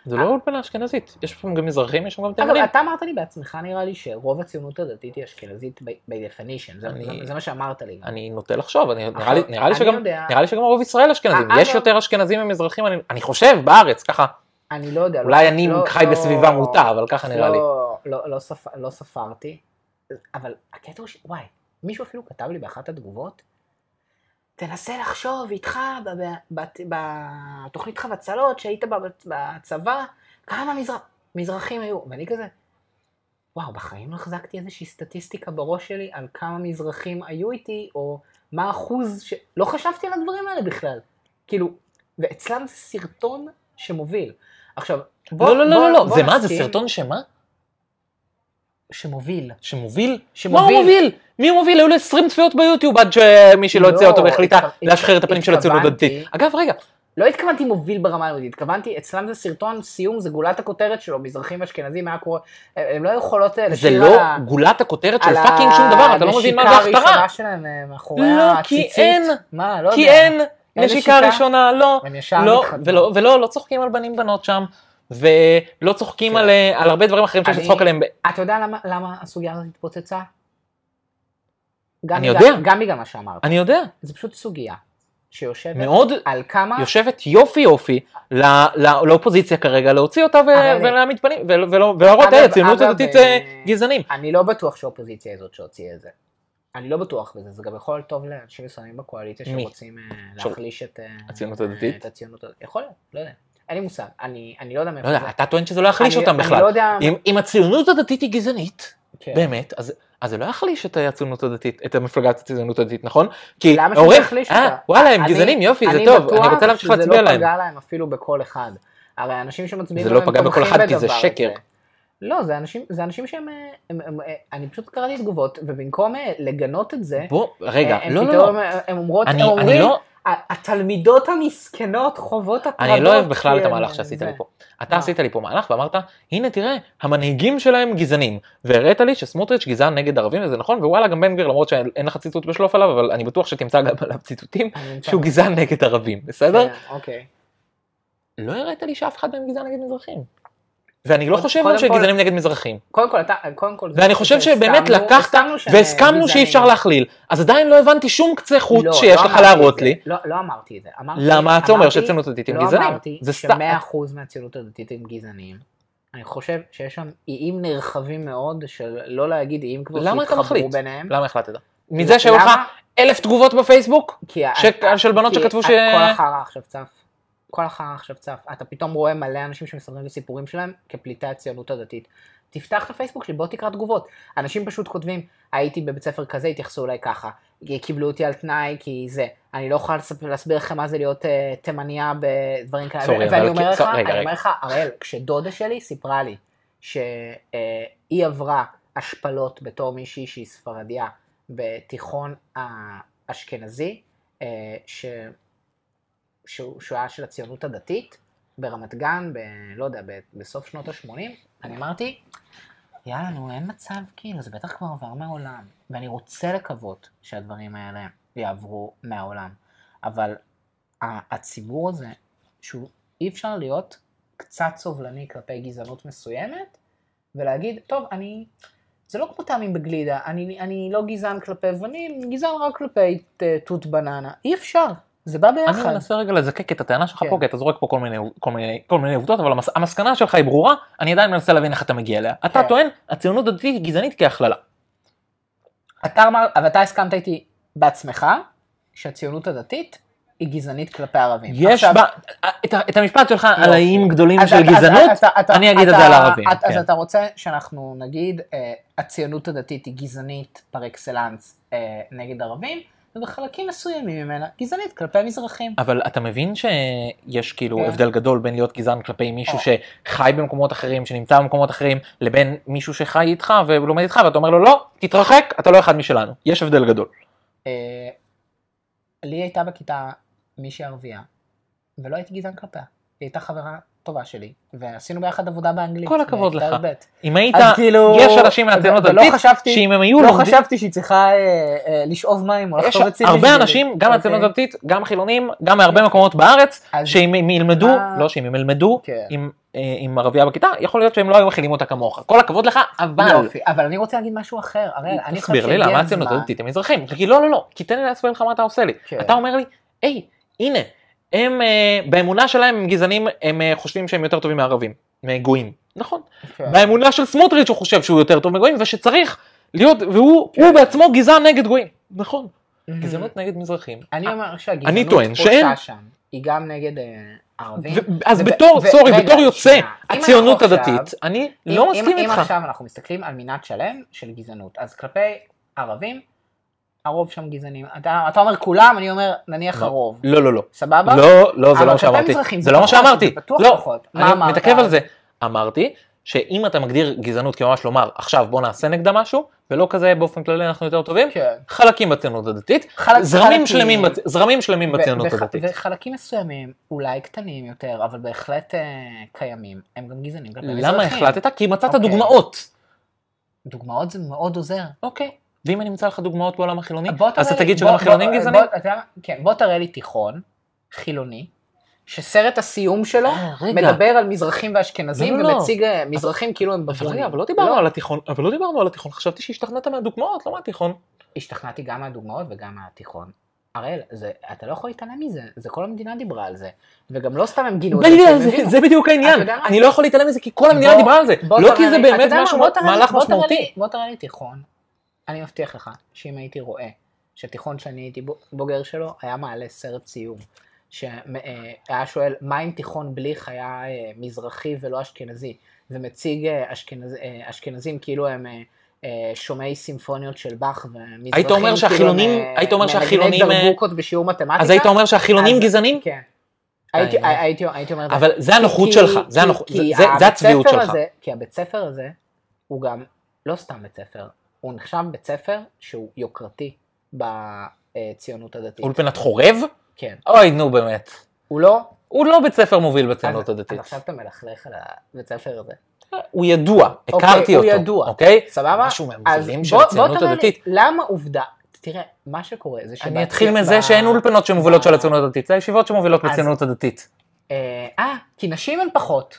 זה לא אולפנה אשכנזית, יש שם גם מזרחים, יש שם גם תימנים. אתה אמרת לי בעצמך, נראה לי שרוב הציונות הדתית היא אשכנזית by definition, זה- אני- זה- זה מה שאמרת לי. אני נוטה לחשוב, אני- נראה לי- נראה לי אני שגם יודע- נראה לי שגם רוב ישראל אשכנזים, אה, יש יותר אשכנזים ממזרחים, אני- אני חושב, בארץ, ככה. אני לא יודע. אולי לא- אני לא- חי לא- בסביבה מוטה, אבל ככה נראה לי. לא, לא, לא, ספ... לא ספרתי, אבל הקטע הוא ש... וואי, מישהו אפילו כתב לי באחת התגובות, תנסה לחשוב איתך בתוכנית חבצלות שהיית בה בצבא, כמה מזר... מזרחים היו, ואני כזה, וואו, בחיים לא החזקתי איזושהי סטטיסטיקה בראש שלי על כמה מזרחים היו איתי, או מה האחוז ש... לא חשבתי על הדברים האלה בכלל. כאילו, ואצלם זה סרטון שמוביל. עכשיו, בוא, לא, לא, לא, בוא- לא, לא, בוא זה מה, זה סרטון שמה? שמוביל. שמוביל? שמוביל. מה הוא מוביל? מי הוא מוביל? היו לו 20 צפיות ביוטיוב עד שמישהי לא הוציאה לא, אותו והחליטה להשחיר את הפנים של הציונות הדתית. אגב, רגע, לא התכוונתי מוביל ברמה הלימודית, התכוונתי, אצלם זה סרטון סיום, זה גולת הכותרת שלו, מזרחים אשכנזים, היה קורה, הם לא יכולות אה, זה לשיר לא על ה- גולת הכותרת של פאקינג שום דבר, אתה לא מבין מה זה הנשיקה הכתרה. הראשונה שלהם אה, מאחורי לא, הציצית. כי אין, מה, לא. כי אין אין נשיקה נשיקה? ראשונה, לא, לא. ולא, ולא, לא צוחקים על בנים בנות שם, ולא צוחקים כן. על, אה, על הרבה דברים אחרים שיש לצחוק עליהם. אתה יודע למה, למה הסוגיה הזאת התפוצצה? אני יודע. גם בגלל מה שאמרת. אני יודע, זה פשוט סוגיה שיושבת מאוד על כמה... יושבת יופי יופי ל- ל- לאופוזיציה כרגע, להוציא אותה ו- ולהעמיד פנים, ולהראות, היי, הציונות הדתית אה, אה, גזענים. אני לא בטוח שהאופוזיציה היא זאת שהוציאה את זה. אני לא בטוח בזה, זה גם יכול להיות טוב לאנשים מסוימים בקואליציה? שרוצים להחליש את... את הציונות הדתית. יכול להיות, לא יודע. אין לי מושג. אני אני לא יודע לא מאיפה זה. יודע, אתה טוען שזה לא יחליש אני- אותם אני בכלל. לא יודע... אם- אם הציונות הדתית היא גזענית, כן. באמת, אז אז זה לא יחליש את הציונות הדתית, את המפלגת הציונות הדתית, נכון? כי למה שזה אומרים, יחליש אה, אותה? וואלה, הם אני- גזענים, יופי, זה אני טוב, אני בטוח רוצה להמשיך להצביע שזה לא להם. פגע להם אפילו בכל אחד. הרי אנשים שמצביעים זה לא פגע בכל אחד, כי זה שקר. לא, זה אנשים, זה אנשים שהם, אה, הם, הם, אה, אני פשוט קראתי תגובות, ובמקום אה, לגנות את זה, בוא, רגע, הם לא, לא, פתאום, לא, אה, הם אומרות, אני הם אני אומרים, לא, "ה- התלמידות המסכנות חוות הטרדות. אני לא אוהב בכלל את כי המהלך שעשית זה." לי פה. אתה? עשית לי פה מהלך ואמרת, הנה תראה, המנהיגים שלהם גזענים. והראית לי שסמוטריץ' גזען נגד ערבים וזה נכון, ווואלה גם בן גביר למרות שאין לך ציטוט בשלוף עליו, אבל אני בטוח שתמצא גם עליו ציטוטים. שהוא גזען נגד ערבים, בסדר? כן, אוקיי. לא הראית לי שאף אחד מהם גזען נגד מזרחים. ואני לא חושב קודם שהם כל- גזענים נגד מזרחים. קודם כל, אתה, קודם כל, ואני חושב שבאמת לקחת והסכמנו שאי אפשר. להכליל. אז עדיין לא הבנתי שום קצה חוט לא, שיש לא לך אמרתי להראות לי. לא, לא אמרתי את זה. אמרתי, למה אתה אומר אמרתי- שהציונות הדתית הם לא גזענים? אמרתי זה סתם. ש-100% מהציונות הדתית הם גזענים. אני חושב שיש שם איים נרחבים מאוד של לא להגיד איים כבר שהתחברו? ביניהם. למה החלטת? מזה שהיו לך? אלף תגובות בפייסבוק? של בנות שכתבו ש- כל החרא עכשיו צף. כל החרא עכשיו צף. אתה פתאום רואה מלא אנשים שמספרים את הסיפורים שלהם כפליטי הציונות הדתית. תפתח את הפייסבוק שלי, בוא תקרא תגובות. אנשים פשוט כותבים, הייתי בבית ספר כזה, התייחסו אליי ככה. קיבלו אותי על תנאי, כי זה. אני לא לספר- להסביר לכם מה זה להיות אה, תימניה בדברים כאלה. סורי, ואני אומר לך, אני. אומר לך, הראל, כשדודה שלי סיפרה לי שהיא עברה השפלות בתור מישהי שהיא ספרדיה בתיכון האשכנזי, אה, ש... שהוא שהוא היה של הציונות הדתית, ברמת גן, ב... לא יודע, ב... בסוף שנות ה-80, אני אמרתי, יאללה, נו, אין מצב, כאילו, זה בטח כבר עבר מהעולם. ואני רוצה לקוות שהדברים האלה יעברו מהעולם. אבל הציבור הזה, שהוא אי אפשר להיות קצת סובלני כלפי גזענות מסוימת, ולהגיד, טוב, אני... זה לא כמו טעמים בגלידה, אני, אני לא גזען כלפי אני גזען רק כלפי ת- תות בננה. אי אפשר, זה בא אני ביחד. מנסה רגע לזקק את הטענה שלך כן. פה, כי אתה זורק פה כל מיני, כל מיני, כל מיני עובדות, אבל המס, המסקנה שלך היא ברורה, אני עדיין מנסה להבין איך אתה מגיע אליה. אתה כן. טוען, הציונות הדתית היא גזענית כהכללה. אתה אמר, אבל אתה הסכמת איתי בעצמך, שהציונות הדתית היא גזענית כלפי ערבים. יש עכשיו, בה, את, את המשפט שלך על יופי. האיים גדולים אז של אתה- אז גזענות, אתה- אתה- אני אגיד את אתה- זה על הערבים, אז- אז כן. אתה רוצה שאנחנו נגיד, אה, הציונות הדתית היא גזענית פר אקסלנס אה, נגד ערבים, ובחלקים מסוימים ממנה גזענית כלפי מזרחים. אבל אתה מבין שיש כאילו כן. הבדל גדול בין להיות גזען כלפי מישהו או. שחי במקומות אחרים, שנמצא במקומות אחרים, לבין מישהו שחי איתך ולומד איתך, ואתה אומר לו לא, תתרחק, אתה לא אחד משלנו. יש הבדל גדול. אה, לי הייתה בכיתה מישהי ערבייה, ולא הייתי גזען כלפיה. היא הייתה חברה טובה שלי, ועשינו ביחד עבודה באנגלית. כל הכבוד לך. י"ב. אם היית, אז כאילו... יש אנשים מהציונות הדתית, חשבתי- שאם הם היו לא לומדים, חשבתי שהיא צריכה אה, אה, לשאוב מים או יש לחטוב עצים. הרבה. אנשים, גם אוקיי. מהציונות הדתית, גם חילונים, גם מהרבה מקומות בארץ, אז- שאם הם ילמדו, מה- לא שאם הם ילמדו כן. עם, אה, עם ערבייה בכיתה, יכול להיות שהם לא היו מכילים אותה כמוך. כל הכבוד לך, אבל... יופי, אבל אני רוצה להגיד משהו אחר. הראל, אני חושב תסביר לי למה הציונות הדתית הם מזרחים. כי לא, לא, לא, כי תן לי להסביר לך מה אתה עושה לי. כן. אתה אומר לי, היי, הנה, הם אה, באמונה שלהם הם גזענים, הם אה, חושבים שהם יותר טובים מערבים, מגויים. נכון. כן. באמונה של סמוטריץ' הוא חושב שהוא יותר טוב מגויים, ושצריך להיות, והוא כן. הוא בעצמו גזען נגד גויים. נכון. מהמם. גזענות נגד מזרחים. אני אומר אני שהגזענות פושה שם. היא גם נגד אה, ערבים. אז בתור, סורי, בתור יוצא. אם הציונות הדתית, אני אם- לא אם- מסכים אם איתך. עכשיו אנחנו מסתכלים על מנעד שלם של גזענות, אז כלפי ערבים, הרוב שם גזענים. אתה אתה אומר כולם, אני אומר נניח לא. הרוב. לא, לא, לא. סבבה? לא, לא, זה לא מה שאמרתי. זה לא מה שאמרתי. זה בטוח לא, פחות. מה אני אמרת? מתעכב על זה. אמרתי שאם אתה מגדיר גזענות כממש לומר עכשיו בוא נעשה נגדה משהו, ולא כזה באופן כללי אנחנו יותר טובים, כן. חלקים בציונות הדתית, חלק- זרמים חלקים. שלמים זרמים שלמים ו- בציונות וח- הדתית. וחלקים מסוימים, אולי קטנים יותר, אבל בהחלט אה, קיימים, הם גם גזענים. למה החלטת? כי מצאת אוקיי. דוגמאות. דוגמאות זה מאוד עוזר. אוקיי. ואם אני אמצא לך דוגמאות בעולם החילוני, אז אתה תגיד שגם החילונים גזענים? כן, בוא תראה לי תיכון, חילוני, שסרט הסיום שלו אה. מדבר על מזרחים ואשכנזים לא, לא, לא. ומציג אה, מזרחים כאילו הם. רגע, אבל לא דיברנו על התיכון, אבל לא דיברנו על התיכון, חשבתי שהשתכנעת מהדוגמאות, לא מהתיכון. השתכנעתי גם מהדוגמאות וגם מהתיכון. הראל, זה- אתה לא יכול להתעלם מזה, זה כל המדינה דיברה על זה. וגם לא סתם הם גינו את זה, זה-. זה בדיוק העניין? אני לא יכול להתעלם מזה כי כל המדינה בוא- דיברה על זה, לא כי זה באמת? משהו, מהלך משמעותי. בוא תראה לי תיכון, אני מבטיח לך שאם הייתי רואה שתיכון שאני הייתי בו- בוגר שלו היה מעלה סרט סיום, שהיה שואל מה אם תיכון בליך היה אה, מזרחי ולא אשכנזי, ומציג אה, אשכנז- אה, אשכנזים כאילו הם אה, אה, שומעי סימפוניות של באך ומזרחים היית אומר שהחילונים- כאילו הם, אה, היית אומר שהחילונים, אה, דרבוקות בשיעור מתמטיקה, אז היית אומר שהחילונים אז- גזענים? כן. הייתי. הייתי, הייתי אומר. אבל זה הנוחות כי- שלך, זה כי זה- זה- זה הצביעות שלך. הזה, כי הבית ספר הזה הוא גם לא סתם בית ספר, הוא נחשב בית ספר שהוא יוקרתי בציונות הדתית. אולפנת חורב? כן. אוי, נו באמת. הוא לא... הוא לא בית ספר מוביל אז בציונות אז הדתית. עכשיו אתה מלכלך על הבית ספר הזה. הוא ידוע, אוקיי, הכרתי הוא אותו. ידוע. אוקיי? סבבה? משהו אז מהמובילים של הציונות הדתית. למה עובדה? תראה, מה שקורה זה אני אתחיל מזה שאין אולפנות שמובילות של הציונות הדתית, זה הישיבות שמובילות אז- בציונות הדתית. אה, אה, כי נשים הן פחות.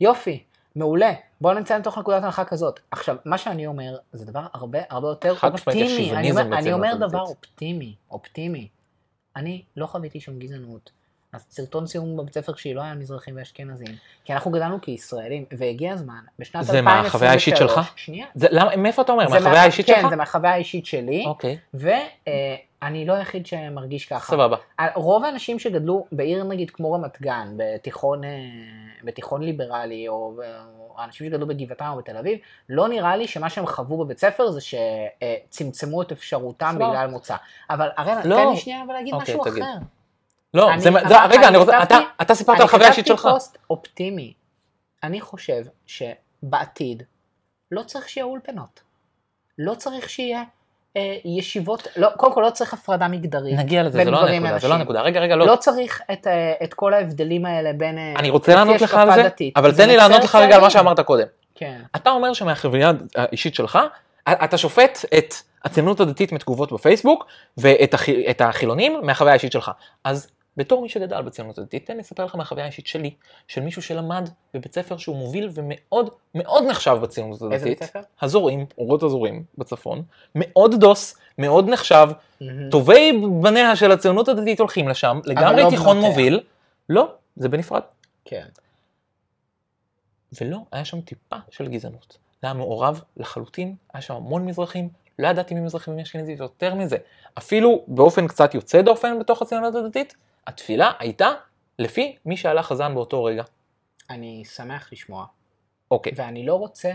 יופי, מעולה. בואו נציין לתוך נקודת הנחה כזאת. עכשיו, מה שאני אומר, זה דבר הרבה הרבה יותר אופטימי. אני אומר, אני אומר דבר. אופטימי, אופטימי. אני לא חוויתי שם גזענות. סרטון סיום בבית ספר שלי לא היה מזרחים ואשכנזים. כי אנחנו גדלנו כישראלים, והגיע הזמן, בשנת 2023... זה מהחוויה האישית שלך? שנייה. זה- למה- מאיפה אתה אומר? מהחוויה מה- האישית כן, שלך? זה מהחוויה האישית שלי, אוקיי, ואני לא היחיד שמרגיש ככה. סבבה. רוב האנשים שגדלו בעיר נגיד כמו רמת גן, בתיכון, אה, בתיכון ליברלי, או, האנשים שגדלו בגבעתיים או בתל אביב, לא נראה לי שמה שהם חוו בבית ספר זה שצמצמו את אפשרותם סבבה. בגלל מוצא. אבל הרי לא. תן לי שנייה ולהגיד אוקיי, משהו תגיד. אחר. לא, אני- זה, אבל- זה, רגע, אני אני רוצה, אתה, אתה סיפרת על החוויה האישית אני שלך. כתבתי פוסט אופטימי. אני חושב שבעתיד לא צריך שיהיה אולפנות. לא צריך שיהיה אה, ישיבות, לא, קודם כל לא צריך הפרדה מגדרית. נגיע לזה, זה לא הנקודה, זה לא. הנקודה. רגע, רגע, לא. לא צריך את, אה, את כל ההבדלים האלה בין... אה, אני רוצה לענות לך על זה, דתית. אבל תן לי לענות לך רגע על מה. שאמרת קודם. כן. אתה אומר שמהחוויה האישית שלך, אתה שופט את הציונות הדתית מתגובות בפייסבוק, ואת את החילונים מהחוויה האישית שלך. אז בתור מי שגדל בציונות הדתית, תן לי לספר לך מהחוויה האישית שלי, של מישהו שלמד בבית ספר שהוא מוביל ומאוד מאוד נחשב בציונות איזה הדתית. בית ספר? הזורים, אורות הזורים בצפון, מאוד דוס, מאוד נחשב, מהמם. טובי בניה של הציונות הדתית הולכים לשם, לגמרי לא תיכון בנותיה. מוביל. לא, זה בנפרד. כן. ולא, היה שם טיפה של גזענות. זה היה מעורב לחלוטין, היה שם המון מזרחים, לא ידעתי מי מזרחי ומי אשכנזי, ויותר מזה, אפילו באופן קצת יוצא דופן בתוך הציונות הדתית, התפילה הייתה לפי מי שעלה חזן באותו רגע. אני שמח לשמוע, אוקיי, ואני לא רוצה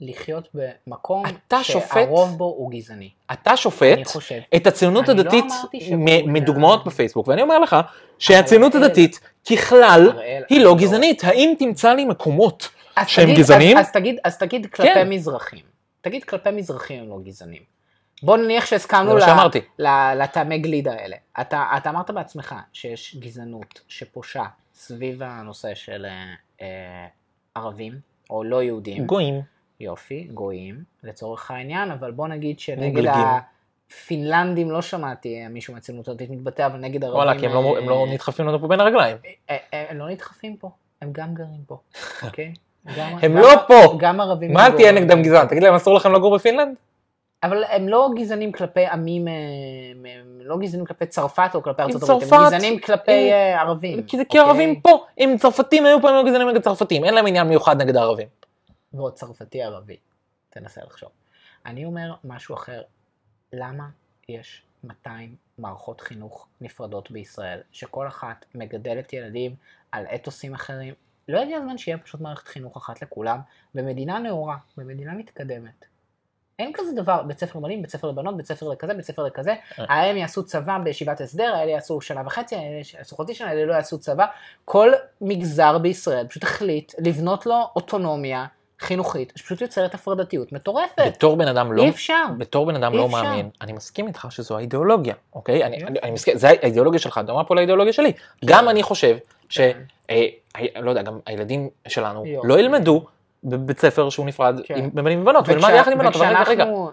לחיות במקום אתה שופט- שהרוב בו הוא גזעני. אתה שופט אני. את הציונות אני לא הדתית מ- זה- מדוגמאות בפייסבוק, ואני אומר לך שהציונות הראל- הדתית ככלל הראל, היא אני לא גזענית, האם תמצא לי מקומות שהם תגיד- גזענים? אז, אז, תגיד, אז תגיד כלפי כן. מזרחים. תגיד כלפי מזרחים הם לא גזענים. בוא נניח שהסכמנו לטעמי גלידה האלה. אתה, אתה אמרת בעצמך שיש גזענות שפושה סביב הנושא של אה, אה, ערבים או לא יהודים. גויים. יופי, גויים, לצורך העניין, אבל בוא נגיד שנגד מוגלגים. הפינלנדים לא שמעתי אה, מישהו מהציונות הדתית מתבטא, אבל נגד ערבים... וואלה, כי הם לא- הם לא אה, נדחפים לנו פה בין הרגליים. אה, אה, הם לא נדחפים פה, הם גם גרים פה, אוקיי? הם לא פה. גם ערבים... מה תהיה נגדם. גזען? תגיד להם אסור לכם לגור בפינלנד? אבל הם לא גזענים כלפי עמים, אה, הם לא גזענים כלפי צרפת או כלפי ארצות הברית, הם גזענים כלפי אם- אה, ערבים. כי זה כי אוקיי? ערבים פה, אם צרפתים היו פעם היו גזענים נגד צרפתים, אין להם עניין מיוחד נגד הערבים. ועוד צרפתי ערבי, תנסה לחשוב. אני אומר משהו אחר, למה יש 200 מערכות חינוך נפרדות בישראל, שכל אחת מגדלת ילדים על אתוסים אחרים? לא הגיע הזמן שיהיה פשוט מערכת חינוך אחת לכולם, במדינה נאורה, במדינה מתקדמת. אין כזה דבר, בית ספר לבנים, בית ספר לבנות, בית ספר לכזה, בית ספר לכזה, ההם יעשו צבא בישיבת הסדר, האלה יעשו שנה וחצי, האלה יעשו חצי שנה, האלה לא יעשו צבא. כל מגזר בישראל פשוט החליט לבנות לו אוטונומיה חינוכית, שפשוט יוצרת הפרדתיות מטורפת. בתור בן אדם לא, אי אפשר. בתור בן אדם לא אפשר. מאמין, אני מסכים איתך שזו האידיאולוגיה, אוקיי? אני- יופי. אני אני מסכים, זה האידיאולוגיה שלך, דומה פה לאידיאולוגיה שלי. גם אני חושב ש... כן. אה, ה- לא יודע, גם הילדים שלנו. לא ילמדו בבית ספר שהוא נפרד כן. עם בנים ובנות, ונלמד וכשה- יחד עם בנות, אבל רגע, רגע, וכשאנחנו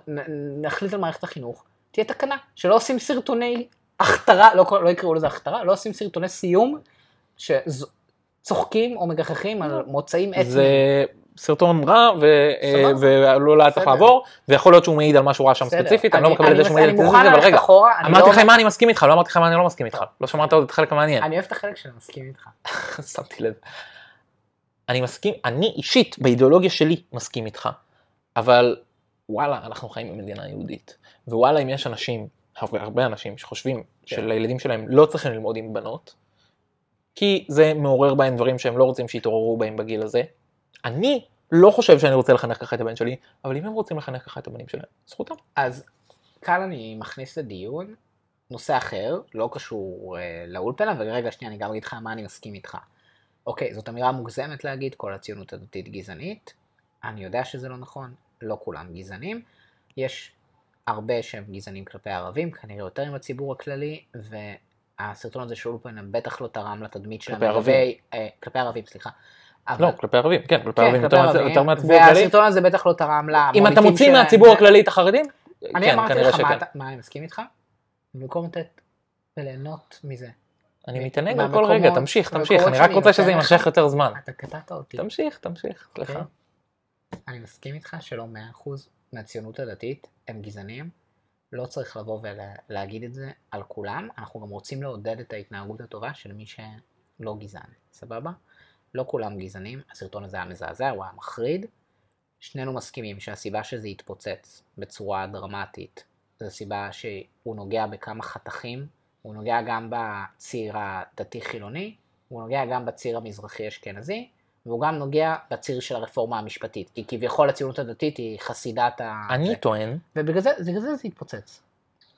נחליט על מערכת החינוך, תהיה תקנה, שלא עושים סרטוני הכתרה, לא, לא יקראו לזה הכתרה, לא עושים סרטוני סיום, שצוחקים או מגחכים על מוצאים אתניים. זה סרטון רע, ו- אה. ולא היה צריך. לעבור, ויכול להיות שהוא מעיד על מה שהוא ראה שם. ספציפית, אני לא מקבל את זה שהוא מעיד אני על זה, אבל רגע, אחורה, אני אמרתי לא- לך מה אני מסכים איתך, לא אמרתי לך מה אני לא מסכים איתך, לא שמעת עוד את החלק המעניין. אני אוהב את החלק שאני מסכים איתך. שמתי לב. אני מסכים, אני אישית, באידיאולוגיה שלי, מסכים איתך. אבל וואלה, אנחנו חיים במדינה יהודית. ווואלה, אם יש אנשים, הרבה, הרבה אנשים, שחושבים כן. שלילדים שלהם לא צריכים ללמוד עם בנות, כי זה מעורר בהם דברים שהם לא רוצים שיתעוררו בהם בגיל הזה. אני לא חושב שאני רוצה לחנך ככה את הבן שלי, אבל אם הם רוצים לחנך ככה את הבנים שלהם, זכותם. אז כאן אני מכניס לדיון נושא אחר, לא קשור אה, לאולפנה, ורגע שנייה אני גם אגיד לך מה אני מסכים איתך. אוקיי, זאת אמירה מוגזמת להגיד, כל הציונות הדתית גזענית. אני יודע שזה לא נכון, לא כולם גזענים. יש הרבה שהם גזענים כלפי הערבים, כנראה יותר עם הציבור הכללי, והסרטון הזה של אולפנה בטח לא תרם לתדמית שלהם. כלפי ערבים. לגבי- אה, כלפי ערבים, סליחה. אבל- לא, כלפי ערבים, כן, כלפי כן, ערבים יותר ערבים, יותר מהציבור הכללי. והסרטון הזה בטח לא תרם אם אתה מוציא שלהם. מהציבור הכללי את החרדים, אני כן, אמרתי לך, מה, מה אני מסכים איתך? במקום לתת וליהנות מזה. אני מ- מתענג על כל רגע, תמשיך, תמשיך, אני רק רוצה שזה יימשך. יותר זמן. אתה קטעת אותי. תמשיך, תמשיך, סליחה. אוקיי? אני מסכים איתך שלא 100% מהציונות הדתית הם גזענים. לא צריך לבוא ולהגיד את זה על כולם. אנחנו גם רוצים לעודד את ההתנהגות הטובה של מי שלא גזען, סבבה? לא כולם גזענים, הסרטון הזה היה מזעזע, הוא היה מחריד. שנינו מסכימים שהסיבה שזה התפוצץ בצורה דרמטית, זו סיבה שהוא נוגע בכמה חתכים, הוא נוגע גם בציר הדתי-חילוני, הוא נוגע גם בציר המזרחי-אשכנזי, והוא גם נוגע בציר של הרפורמה המשפטית, כי כביכול הציונות הדתית היא חסידת ה... אני טוען, ובגלל זה, זה זה התפוצץ.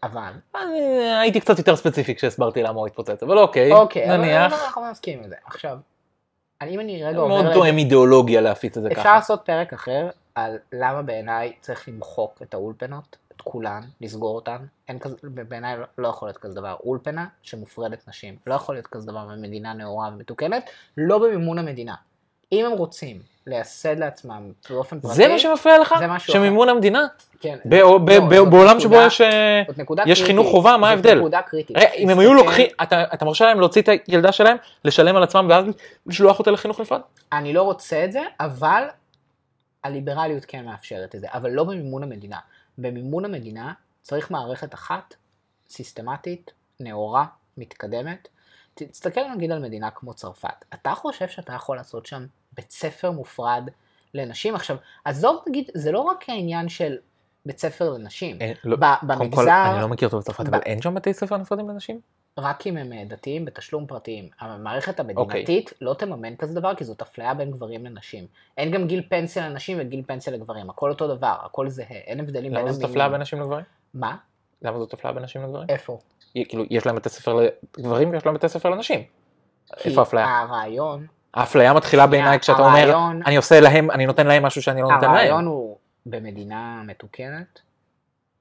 אבל, אני הייתי קצת יותר ספציפי כשהסברתי למה הוא התפוצץ, אבל אוקיי, אוקיי, נניח, אבל אנחנו מסכימים עם זה. עכשיו, אני- אם אני רגע עובר... מאוד תואם אידיאולוגיה להפיץ את זה אפשר ככה. לעשות פרק אחר על למה בעיניי צריך למחוק את האולפנות, את כולן, לסגור אותן, אין כזה, בעיניי לא- יכול להיות כזה דבר, אולפנה שמופרדת נשים, לא יכול להיות כזה דבר במדינה נאורה ומתוקנת, לא במימון המדינה. אם הם רוצים לייסד לעצמם באופן פרטי, זה מה שמפריע לך? זה משהו אחר. שמימון המדינה? כן, ב- לא, ב- זאת ב- בעולם שבו יש... אה, זאת יש חינוך חובה, מה זאת ההבדל? נקודה קריטית. רגע, אם הם היו תסתכל- לוקחים, אתה אתה מרשה להם להוציא את הילדה שלהם, לשלם על עצמם ואז לשלוח אותה לחינוך נפרד? אני לא רוצה את זה, אבל הליברליות כן מאפשרת את זה, אבל לא במימון המדינה. במימון המדינה צריך מערכת אחת, סיסטמטית, נאורה, מתקדמת. תסתכל נגיד על מדינה כמו צרפת. אתה חושב שאתה יכול לעשות שם בית ספר מופרד לנשים? עכשיו, עזוב נגיד, זה לא רק העניין של בית ספר לנשים. אין, לא, ב- קודם כל, במגזר, אני לא מכיר טוב את צרפת, ב- אבל אין שם בתי ספר נפרדים לנשים? רק אם הם אה, דתיים בתשלום פרטיים. המערכת אוקיי. המדינתית לא תממן כזה דבר, כי זאת אפליה בין גברים לנשים. אין גם גיל פנסיה לנשים וגיל פנסיה לגברים, הכל אותו דבר, הכל זהה, אין הבדלים בין למה זאת המינים. אפליה בין נשים לגברים? מה? למה זאת אפליה בין נשים לגברים? איפה? כאילו, יש להם בתי ספר לגברים ויש להם בתי ספר לנשים. איפה האפליה? הרעיון, האפליה מתחילה בעיניי כשאתה אומר, הרעיון- אני עושה להם, אני נותן להם משהו שאני לא נותן הרעיון להם. הוא במדינה מתוקנת,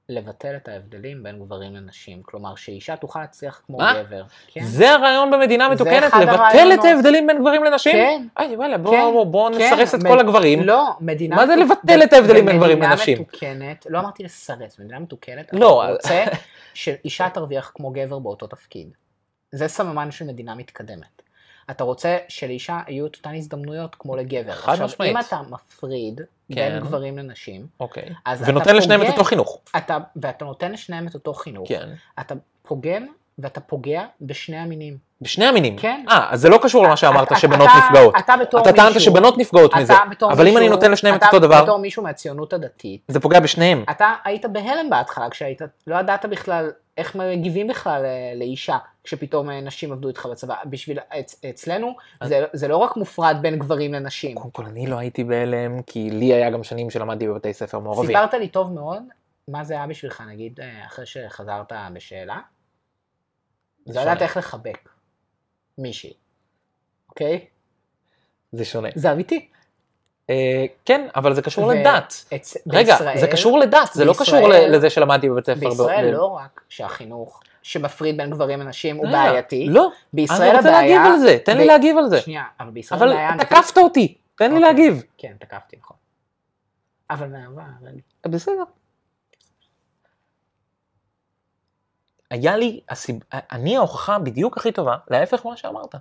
לבטל את ההבדלים בין גברים לנשים. כלומר, שאישה תוכל להצליח כמו מה? גבר. כן? זה הרעיון במדינה מתוקנת, לבטל את הרעיונות. ההבדלים בין גברים לנשים? כן. איי וואלה, בוא כן, בוא- בוא כן, נסרס את מד- כל הגברים. לא, מדינה... מה זה מתוק- לבטל את ההבדלים בין גברים לנשים? במדינה מתוקנת, לא אמרתי לסרס, במדינה מתוקנת, לא, אתה רוצה שאישה תרוויח כמו גבר באותו תפקיד. זה סממן של מדינה מתקדמת. אתה רוצה שלאישה יהיו את אותן הזדמנויות כמו לגבר. חד עכשיו, משמעית. אם אתה מפריד. בין גברים לנשים, אוקיי. אתה ונותן לשניהם את אותו חינוך. אתה, ואתה נותן לשניהם את אותו חינוך, כן. אתה פוגם ואתה פוגע בשני המינים. בשני המינים. כן. אה, אז זה לא קשור למה שאמרת אתה- שבנות אתה- נפגעות. אתה בתור אתה טענת מישהו- שבנות נפגעות אתה מזה. בתור אבל אם אני מישהו- נותן לשניהם את אתה אותו דבר, בתור מישהו מהציונות הדתית, זה פוגע בשניהם. אתה היית בהלם בהתחלה כשהיית, לא ידעת בכלל איך מגיבים בכלל אה, לאישה כשפתאום אה, נשים עבדו איתך בצבא. בשביל, אצ, אצלנו זה, זה לא רק מופרד בין גברים לנשים. קודם כל, אני לא הייתי בהלם, כי לי היה גם שנים שלמדתי בבתי ספר מעורבים. סיפרת לי טוב מאוד מה זה היה בשבילך, נגיד, אה, אחרי שחזרת בשאלה. זה לדעת שונה. איך לחבק מישהי, אוקיי? זה שונה. זה אמיתי. אה, כן, אבל זה קשור לדת. רגע, זה קשור לדת, זה לא קשור לזה שלמדתי בבית ספר. בישראל לא רק שהחינוך שמפריד בין גברים לנשים הוא רגע, בעייתי, לא, בישראל אני רוצה הבעיה... להגיב על זה, תן לי להגיב על זה. שנייה, אבל בישראל אבל הבעיה... האמיתית- תקפת אותי, תן לי אוקיי. להגיב. כן, תקפתי, נכון. אבל אבל... בסדר. היה לי, הסיב... אני ההוכחה בדיוק הכי טובה, להפך ממה שאמרת.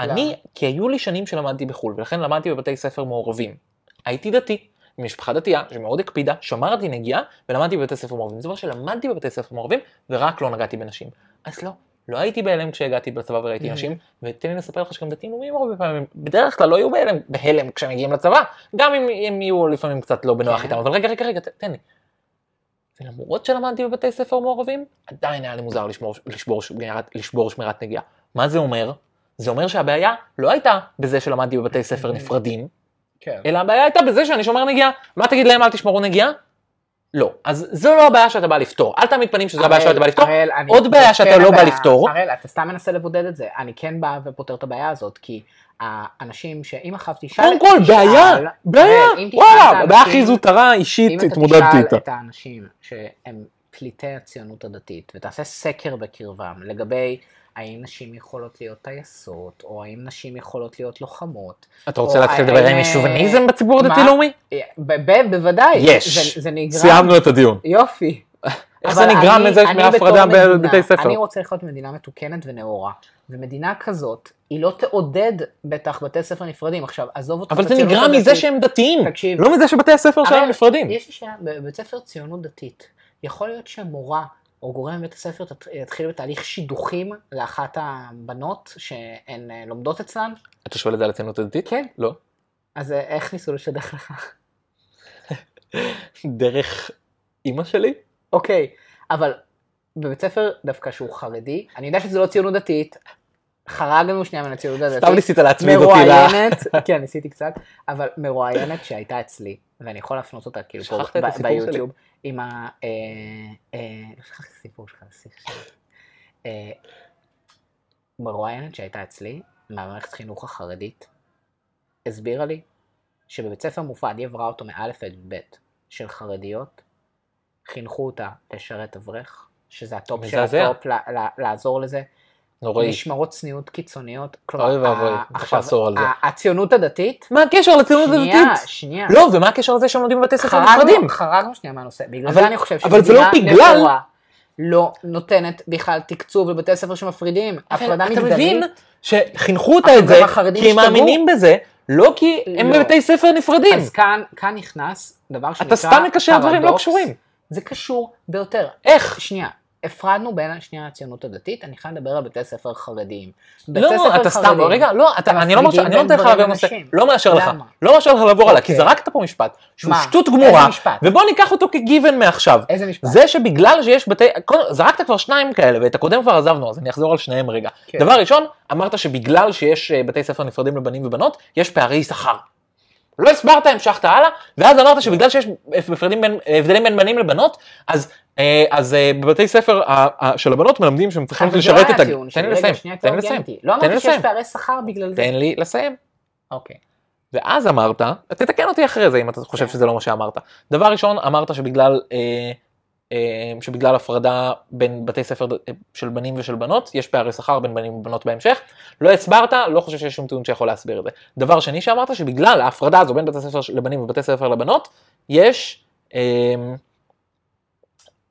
אני? כי היו לי שנים שלמדתי בחו"ל, ולכן למדתי בבתי ספר מעורבים. הייתי דתי, ממשפחה דתייה, שמאוד הקפידה, שמרתי נגיעה, ולמדתי בבתי ספר מעורבים. זאת אומרת שלמדתי בבתי ספר מעורבים, ורק לא נגעתי בנשים. אז לא, לא הייתי בהלם כשהגעתי לצבא וראיתי Mhm. נשים, ותן לי לספר לך שגם דתיים לאומיים הרבה פעמים, בדרך כלל לא יהיו בהלם, בהלם כשהם מגיעים לצבא, גם אם הם יהיו לפעמים קצת לא בנוח כן. איתם, אבל רגע, רגע, רגע, תן לי. ולמרות שלמדתי בבתי ספר מעורבים, עדיין היה לי מוזר לשמור, לשבור, שמירת, לשבור שמירת נגיעה. מה זה אומר? זה אומר שהבעיה לא הייתה בזה שלמדתי בבתי ספר נפרדים, כן. אלא הבעיה הייתה בזה שאני שומר נגיעה. מה תגיד להם אל תשמרו נגיעה? לא. אז זו לא הבעיה שאתה בא לפתור. אל תעמיד פנים שזו הבעיה שאתה בא לפתור. הראל, אני- עוד בעיה זה שאתה כן לא בא הבעיה. לפתור. הראל, אתה סתם מנסה לבודד את זה. אני כן בא ופותר את הבעיה הזאת, כי האנשים שאם אחאב תשאל... קודם כל, בעיה, בעיה, וואלה, הבעיה הכי זוטרה אישית אם אתה התמודדתי תשאל איתה. את האנשים שהם פליטי הציונות הדתית, ותעשה סקר בקרבם לגבי האם נשים יכולות להיות טייסות, או האם נשים יכולות להיות לוחמות. אתה רוצה להתחיל לדבר עם שוביניזם בציבור מה? הדתי-לאומי? ב- בוודאי. יש. זה, נגרם. סיימנו את הדיון. יופי. איך זה נגרם מזה אני מהפרדה בבתי ספר? אני רוצה לחיות במדינה מתוקנת ונאורה. ומדינה כזאת, היא לא תעודד בטח בתי ספר נפרדים. עכשיו, עזוב אותך אבל זה נגרם מזה. שהם דתיים. תקשיב. לא מזה שבתי הספר שלהם נפרדים. יש לי שאלה, בבית ספר ציונות דתית, יכול להיות שמורה או גורם בבית הספר יתחיל בתהליך שידוכים לאחת הבנות שהן אה, לומדות אצלן? אתה שואל את זה על הציונות הדתית? כן. לא. אז אה, איך ניסו לשדך לך? דרך אימא שלי? אוקיי, אבל בבית ספר דווקא שהוא חרדי, אני יודע שזה לא ציונות דתית, חרגנו שנייה מן הציונות הדתית. סתם ניסית להצמיד אותי ל... מרואיינת, כן ניסיתי קצת, אבל מרואיינת שהייתה אצלי, ואני יכול להפנות אותה כאילו פה שכחת את ב- הסיפור שלי. ביוטיוב, עם ה... אה, אה, שכחתי את הסיפור שלך, סליחה. אה, מרואיינת שהייתה אצלי, מהמערכת חינוך החרדית, הסבירה לי שבבית ספר מופרד, היא עברה אותו מא' עד י"ב, של חרדיות, חינכו אותה לשרת אברך, שזה הטופ של. הטופ, לעזור לזה. נוראי. משמרות צניעות קיצוניות. אוי ואבוי, צריך לאסור על זה. הציונות הדתית, מה הקשר לציונות שנייה, הדתית? שנייה. לא, ומה הקשר לזה שהם לומדים בבתי ספר נפרדים? חרגנו שנייה מהנושא, בגלל זה אני חושב אבל זה לא שמדינה בגלל- נאורה לא נותנת בכלל תקצוב לבתי ספר שמפרידים, הפרדה אתה מגדרית. מבין שחינכו אותה את זה, כי הם. מאמינים בזה, לא כי הם לא. בבתי ספר נפרדים. אז כאן, נכנס דבר שנקרא אתה סתם מקשר דברים לא פרדוקס. קשורים. זה קשור ביותר. איך? שנייה, הפרדנו בין שנייה הציונות הדתית, אני חייב לדבר על בתי ספר חרדיים. לא, ספר אתה סתם, רגע, לא, אתה, אני לא מרשה, אני לא נותן לך גברים נושא. לא מאשר לך? לא מאשר לך לעבור עליו, כי אוקיי. זרקת פה משפט, שהוא? שטות גמורה? ובוא ניקח אותו כגיוון מעכשיו. איזה משפט? זה שבגלל שיש בתי, זרקת כבר שניים כאלה, ואת הקודם כבר עזבנו, אז אני אחזור על שניהם רגע. כן. דבר ראשון, אמרת שבגלל שיש אה, בתי ספר נפרדים לבנים ובנות, יש פערי שכר. לא הסברת, המשכת הלאה, ואז אמרת שבגלל שיש הפרדים בין, הבדלים בין בנים לבנות, אז, אה, אז אה, בבתי ספר ה- ה- של הבנות מלמדים שהם צריכים לשרת לא את ה... תן. לי לסיים, תן לי לסיים. לא אמרתי שיש. פערי שכר בגלל זה. תן לי לסיים. אוקיי. ואז אמרת, תתקן אותי אחרי זה אם אתה חושב כן. שזה לא מה שאמרת. דבר ראשון, אמרת שבגלל, אה, אה, שבגלל הפרדה בין בתי ספר אה, של בנים ושל בנות, יש פערי שכר בין בנים ובנות בהמשך. לא הסברת, לא חושב שיש שום טיעון שיכול להסביר את זה. דבר שני שאמרת, שבגלל ההפרדה הזו בין בתי ספר לבנים ובתי ספר לבנות, יש, אה,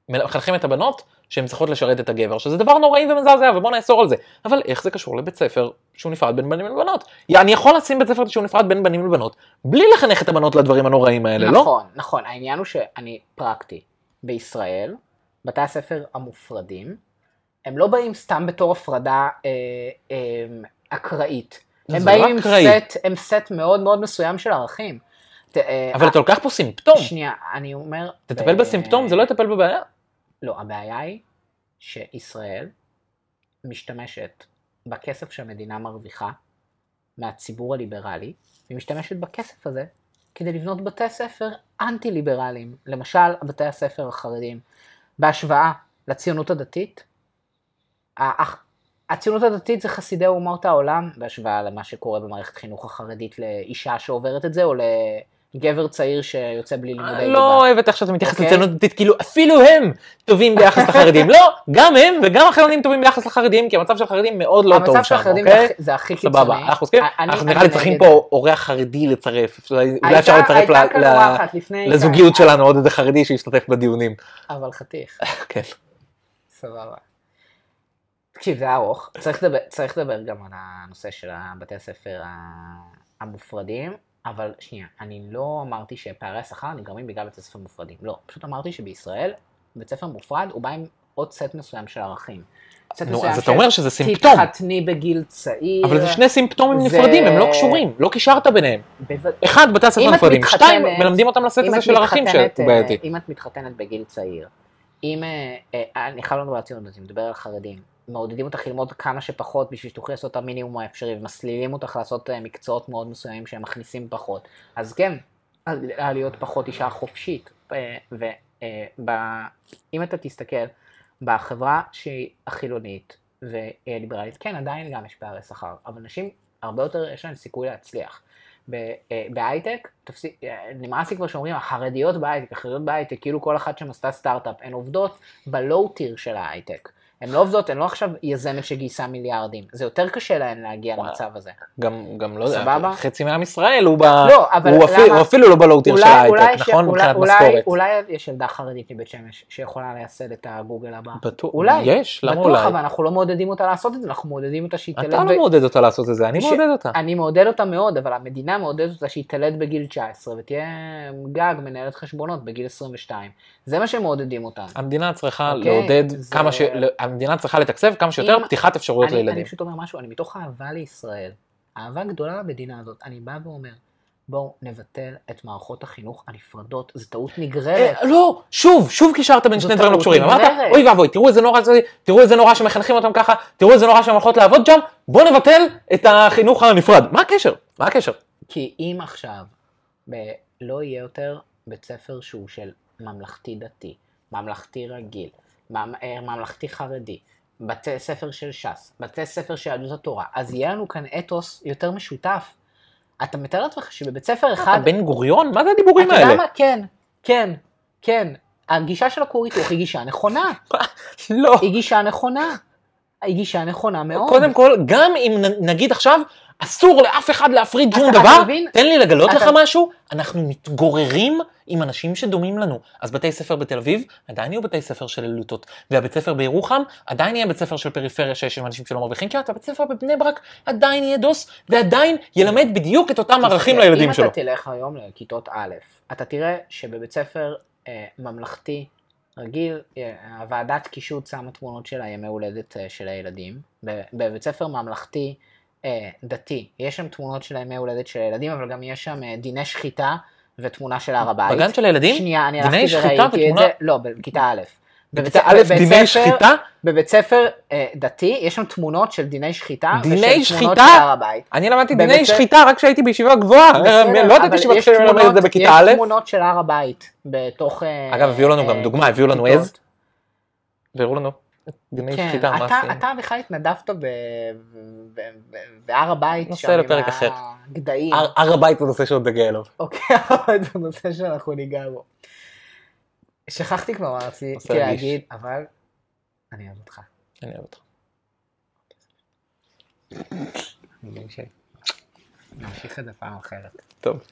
מחנכים את הבנות שהן צריכות לשרת את הגבר, שזה דבר נוראי ומזעזע, ובוא נאסור על זה. אבל איך זה קשור לבית ספר שהוא נפרד בין בנים לבנות? אני יכול לשים בית ספר שהוא נפרד בין בנים לבנות, בלי לחנך את הבנות לדברים הנוראים האלה, לא? נכון, נכון. העניין הוא שאני פרקטי. בישראל, בתי הספר המופרדים, הם לא באים סתם בתור הפרדה אה, אה, אקראית. הם לא באים עם אקראי. סט, הם סט מאוד מאוד מסוים של ערכים. ת- אה, אבל אתה לוקח פה סימפטום, שנייה, אני אומר... תטפל ב- בסימפטום, זה לא יטפל בבעיה. לא, הבעיה היא שישראל משתמשת בכסף שהמדינה מרוויחה מהציבור הליברלי, והיא משתמשת בכסף הזה כדי לבנות בתי ספר אנטי-ליברליים, למשל בתי הספר החרדיים. בהשוואה לציונות הדתית, הציונות הדתית זה חסידי אומות העולם, בהשוואה למה שקורה במערכת חינוך החרדית לאישה שעוברת את זה, או לגבר צעיר שיוצא בלי לימודי אני ליבה. לא אוהבת איך שאתה מתייחס אוקיי. לציונות דתית, כאילו אפילו הם טובים ביחס לחרדים. לא, גם הם וגם החילונים טובים ביחס לחרדים, כי המצב של החרדים מאוד לא טוב המצב של שם, החרדים אוקיי? זה הכי- קיצוני. סבבה, אנחנו מסכימים? אנחנו נראה לי צריכים פה אורח חרדי לצרף, אולי אפשר לצרף. לזוגיות שלנו עוד איזה חרדי שישתתף בדיונים. אבל חתיך, כן. סבבה. תקשיב, זה ארוך. צריך לדבר, גם על הנושא של בתי הספר המופרדים, אבל שנייה, אני לא אמרתי שפערי השכר נגרמים בגלל בתי ספר מופרדים. לא, פשוט אמרתי שבישראל בית ספר מופרד הוא בא עם עוד סט מסוים של ערכים. סט נו, אז אתה אומר שזה סימפטום. תתחתני בגיל צעיר. אבל זה שני סימפטומים זה- נפרדים, הם לא קשורים, לא קישרת ביניהם. בוודאי. אחד, בתי הספר נפרדים, שתיים, מתחתנת- מלמדים אותם לסט הזה של ערכים שהוא בעייתי. אה, אם את מתחתנת בגיל צעיר, אם, אה, אה, אני חייב לדבר על הציונות, אני מדבר על חרדים, מעודדים אותך ללמוד כמה שפחות בשביל שתוכלי לעשות את המינימום האפשרי, ומסלילים אותך לעשות אה, מקצועות מאוד מסוימים שהם מכניסים פחות. אז כן, עלולה להיות פחות אישה חופשית. ואם אתה תסתכל בחברה שהיא החילונית וליברלית, כן, עדיין גם יש פערי שכר, אבל נשים הרבה יותר יש להן סיכוי להצליח. אה, בהייטק, אה, נמאס לי כבר שאומרים החרדיות בהייטק, החרדיות בהייטק, כאילו כל אחת שם עשתה סטארט-אפ, הן עובדות ב low tier של ההייטק. הן לא עובדות, הן לא עכשיו יזמת שגייסה מיליארדים, זה יותר קשה להן להגיע. למצב הזה. גם, גם לא יודע? חצי מעם ישראל הוא, ב... לא, אבל הוא, אפילו, למה- הוא אפילו לא ב low tier של ההייטק, נכון? מבחינת משכורת. אולי יש ילדה חרדית מבית שמש שיכולה לייסד את הגוגל הבא. בטוח, אולי. יש, למה בטוח, אולי? אבל אנחנו לא מעודדים אותה לעשות את זה, אנחנו מעודדים אותה שהיא תלד... אתה לא מעודד אותה לעשות את זה, אני מעודד אותה. אני מעודד אותה מאוד, אבל המדינה מעודדת אותה שהיא תלד בגיל 19 ותהיה גג מנהלת חשבונות בגיל 22. זה מה שמעודדים אותם. המדינה צריכה אוקיי, לעודד זה- כמה ש... המדינה צריכה לתקצב כמה שיותר אם- פתיחת אפשרויות אני, לילדים. אני פשוט אומר משהו, אני מתוך אהבה לישראל, אהבה גדולה למדינה הזאת, אני בא ואומר, בואו נבטל את מערכות החינוך הנפרדות, זו טעות נגררת. אה, לא, שוב, שוב קישרת בין שני דברים לא קשורים. אמרת. אוי ואבוי, תראו איזה נורא זה, תראו איזה נורא שמחנכים אותם ככה, תראו איזה נורא שהן הולכות לעבוד שם, בואו נבטל את החינוך הנפרד. מה הקשר? מה הקשר? כי אם עכשיו ב- לא יהיה יותר בית ספר שהוא של ממלכתי דתי, ממלכתי רגיל, ממלכתי חרדי, בתי ספר של ש"ס, בתי ספר של יהדות התורה, אז יהיה לנו כאן אתוס יותר משותף. אתה מתאר לעצמך שבבית ספר אחד... אתה בן גוריון? מה זה הדיבורים אתה יודע האלה? מה? כן, כן, כן. הגישה של הכור היתוך היא גישה נכונה. לא. היא גישה נכונה. היא גישה נכונה מאוד. קודם כל, גם אם נגיד עכשיו, אסור לאף אחד להפריד שום דבר, מבין? תן לי לגלות אתה- לך משהו, אנחנו מתגוררים עם אנשים שדומים לנו. אז בתי ספר בתל אביב עדיין יהיו בתי ספר של ילדותות, והבית ספר בירוחם עדיין יהיה בית ספר של פריפריה שיש עם אנשים שלא מרוויחים כמעט, והבית ספר בבני ברק עדיין יהיה דוס, ועדיין ילמד בדיוק את אותם ערכים לילדים שלו. אם אתה תלך היום לכיתות א', אתה תראה שבבית ספר אה, ממלכתי רגיל, אה, הוועדת קישוט שמה תמונות של הימי הולדת אה, של הילדים. בבית ספר ממלכתי אה, דתי, יש שם תמונות של הימי הולדת של הילדים, אבל גם יש שם דיני שחיטה ותמונה של הר הבית. בגן של הילדים? שנייה, אני הלכתי וראיתי את זה, לא, בכיתה א'. בבית- בכיתה א' דיני שחיטה? בבית ספר אה, דתי, יש שם תמונות של דיני שחיטה, דיני שחיטה? אני למדתי דיני שחיטה רק כשהייתי בישיבה גבוהה, לא ידעתי כשאני לומד את זה בכיתה א'. יש תמונות של הר הבית בתוך... אה, אגב, הביאו לנו גם אה, דוגמה, הביאו לנו. עז, והראו לנו דיני כן, שחיטה, מה אתה- בכלל התנדבת בהר הבית, נושא שם לפרק אחר. הגדיים. הר הבית זה נושא שעוד נגיע אליו. אוקיי, זה נושא שאנחנו ניגע בו. שכחתי כבר מה רציתי. להגיד, אבל אני אוהב אותך. אני אוהב אותך. נמשיך את זה פעם אחרת. טוב.